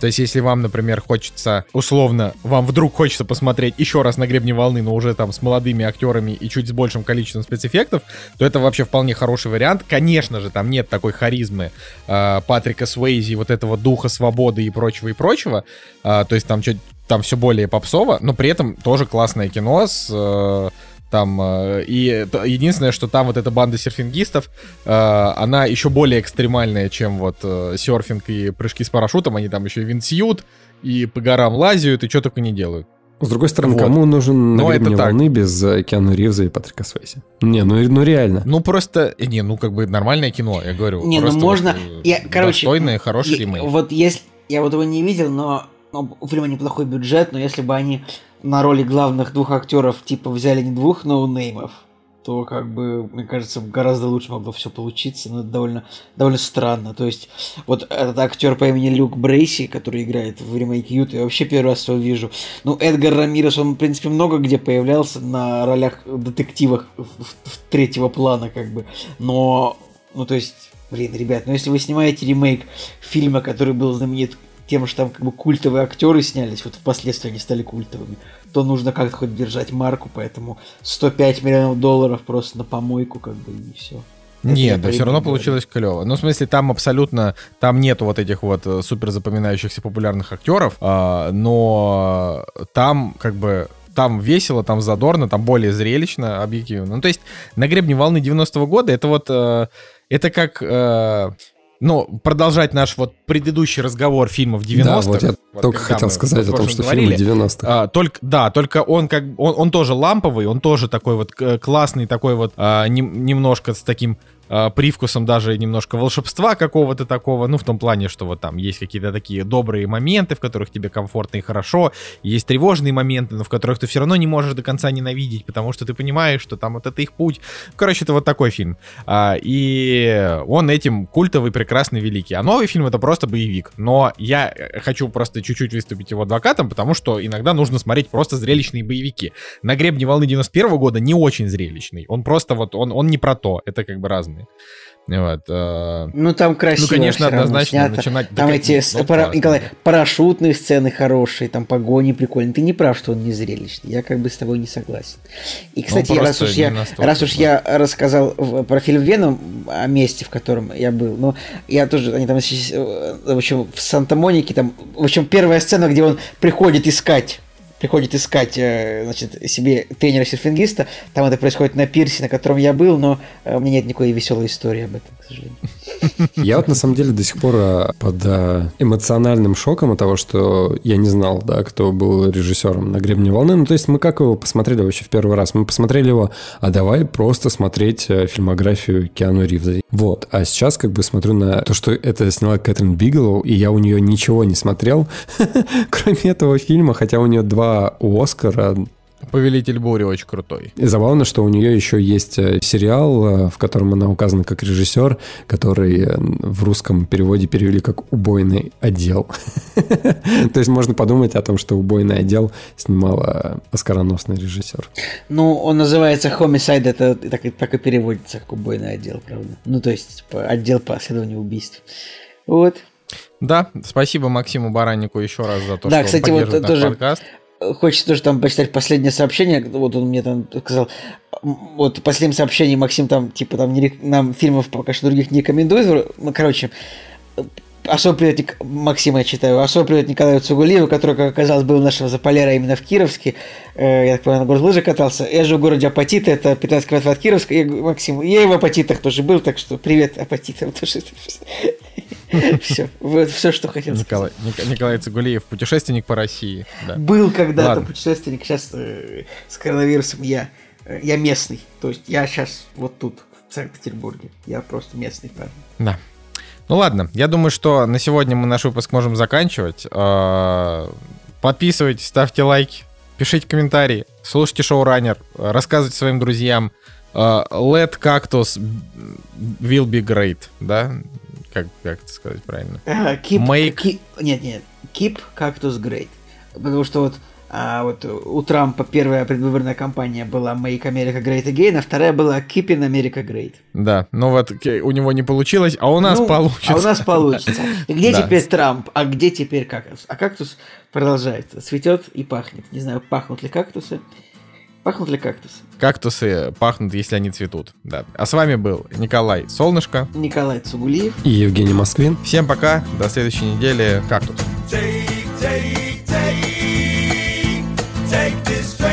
То есть, если вам, например, хочется, условно, вам вдруг хочется посмотреть еще раз на гребне волны, но уже там с молодыми актерами и чуть с большим количеством спецэффектов, то это вообще вполне хороший вариант. Конечно же, там нет такой харизмы э, Патрика Суэйзи, вот этого духа свободы и прочего, и прочего. Э, то есть там, чуть, там все более попсово, но при этом тоже классное кино с... Э, там, э, и единственное, что там вот эта банда серфингистов, э, она еще более экстремальная, чем вот э, серфинг и прыжки с парашютом. Они там еще и винсьют, и по горам лазят, и что только не делают. С другой стороны, вот. кому нужен на гребне волны без Киану Ривза и Патрика Свейси? Не, ну, ну реально. Ну просто, не, ну как бы нормальное кино, я говорю. Не, ну можно, вот, я, короче, достойный, хороший ремейк. Вот если, я вот его не видел, но, но у фильма неплохой бюджет, но если бы они на роли главных двух актеров типа взяли не двух ноунеймов, то как бы, мне кажется, гораздо лучше могло все получиться, но это довольно, довольно странно. То есть, вот этот актер по имени Люк Брейси, который играет в ремейке Юта, я вообще первый раз его вижу. Ну, Эдгар Рамирес, он, в принципе, много где появлялся на ролях детективах третьего плана, как бы. Но, ну, то есть, блин, ребят, ну если вы снимаете ремейк фильма, который был знаменит тем, что там как бы культовые актеры снялись, вот впоследствии они стали культовыми, то нужно как-то хоть держать марку, поэтому 105 миллионов долларов просто на помойку, как бы, и все. Нет, да все равно говорю. получилось клево. Ну, в смысле, там абсолютно, там нету вот этих вот э, супер запоминающихся популярных актеров, а, но там как бы там весело, там задорно, там более зрелищно, объективно. Ну, то есть на гребне волны 90-го года это вот, э, это как, э, ну, продолжать наш вот предыдущий разговор фильмов 90-х. Да, вот я вот, только хотел сказать о том, что говорили, фильмы 90-х. А, только, да, только он как он, он тоже ламповый, он тоже такой вот классный, такой вот а, не, немножко с таким э, привкусом даже немножко волшебства какого-то такого, ну, в том плане, что вот там есть какие-то такие добрые моменты, в которых тебе комфортно и хорошо, есть тревожные моменты, но в которых ты все равно не можешь до конца ненавидеть, потому что ты понимаешь, что там вот это их путь. Короче, это вот такой фильм. А, и он этим культовый, прекрасный, великий. А новый фильм это просто боевик. Но я э, хочу просто чуть-чуть выступить его адвокатом, потому что иногда нужно смотреть просто зрелищные боевики. На гребне волны 91 года не очень зрелищный. Он просто вот, он, он не про то. Это как бы разные. Вот, э... Ну там красиво. Ну, конечно, однозначно снято. начинать. Там эти ну, пара... Николай, парашютные сцены хорошие, там погони прикольные. Ты не прав, что он не зрелищный. Я как бы с тобой не согласен. И, ну, кстати, ну, раз уж я, раз уж я рассказал про фильм Веном о месте, в котором я был, но я тоже, они там, э, в общем, в Санта-Монике, там, в общем, первая сцена, где он приходит искать приходит искать э, значит, себе тренера-серфингиста. Там это происходит на пирсе, на котором я был, но э, у меня нет никакой веселой истории об этом, к сожалению. <laughs> Я вот на самом деле до сих пор э, под эмоциональным шоком от того, что я не знал, да, кто был режиссером на «Гребне волны». Ну, то есть мы как его посмотрели вообще в первый раз? Мы посмотрели его, а давай просто смотреть фильмографию Киану Ривза. Вот. А сейчас как бы смотрю на то, что это сняла Кэтрин Бигелоу, и я у нее ничего не смотрел, <laughs> кроме этого фильма, хотя у нее два у Оскара. Повелитель бури очень крутой. И забавно, что у нее еще есть э, сериал, э, в котором она указана как режиссер, который э, в русском переводе перевели как «Убойный отдел». <laughs> То есть можно подумать о том, что «Убойный отдел» снимала оскароносный режиссер. Ну, он называется «Homicide», это так, и переводится как «Убойный отдел», правда. Ну, то есть типа, отдел по расследованию убийств. Вот. Да, спасибо Максиму Бараннику еще раз за то, да, что кстати, он вот тоже подкаст хочется тоже там почитать последнее сообщение. Вот он мне там сказал, вот последнее сообщение Максим там, типа, там не, нам фильмов пока что других не рекомендует. Ну, короче, особый привет Максима я читаю, особый привет Николаю Цугулиеву, который, как оказалось, был нашего Заполера именно в Кировске. Э, я так понимаю, на город лыжи катался. Я же в городе Апатиты, это 15 километров от Кировска. Я, Максим, я и в Апатитах тоже был, так что привет Апатитам тоже. <laughs> Все, вот все, что хотел Николай, Николай Цигулиев, путешественник по России. Да. Был когда-то путешественник, сейчас э, с коронавирусом я, э, я местный. То есть я сейчас вот тут, в Санкт-Петербурге. Я просто местный парень. Да. Ну ладно, я думаю, что на сегодня мы наш выпуск можем заканчивать. Э, подписывайтесь, ставьте лайки, пишите комментарии, слушайте шоу Раннер, рассказывайте своим друзьям. Let Cactus will be great, да? Как, как это сказать правильно? Uh, keep, Make... keep, нет, нет, keep cactus great. Потому что вот А вот у Трампа первая предвыборная кампания была Make America Great Again, а вторая была Keeping America Great. Да, ну вот у него не получилось, а у нас Ну, получится. А у нас <laughs> получится. И Где Да. теперь Трамп, а где теперь кактус? А кактус продолжается, цветет и пахнет. Не знаю, пахнут ли кактусы. Пахнут ли кактусы? Кактусы пахнут, если они цветут. Да. А с вами был Николай Солнышко. Николай Цугулиев. И Евгений Москвин. Всем пока, до следующей недели. Кактус. Take, take, take, take this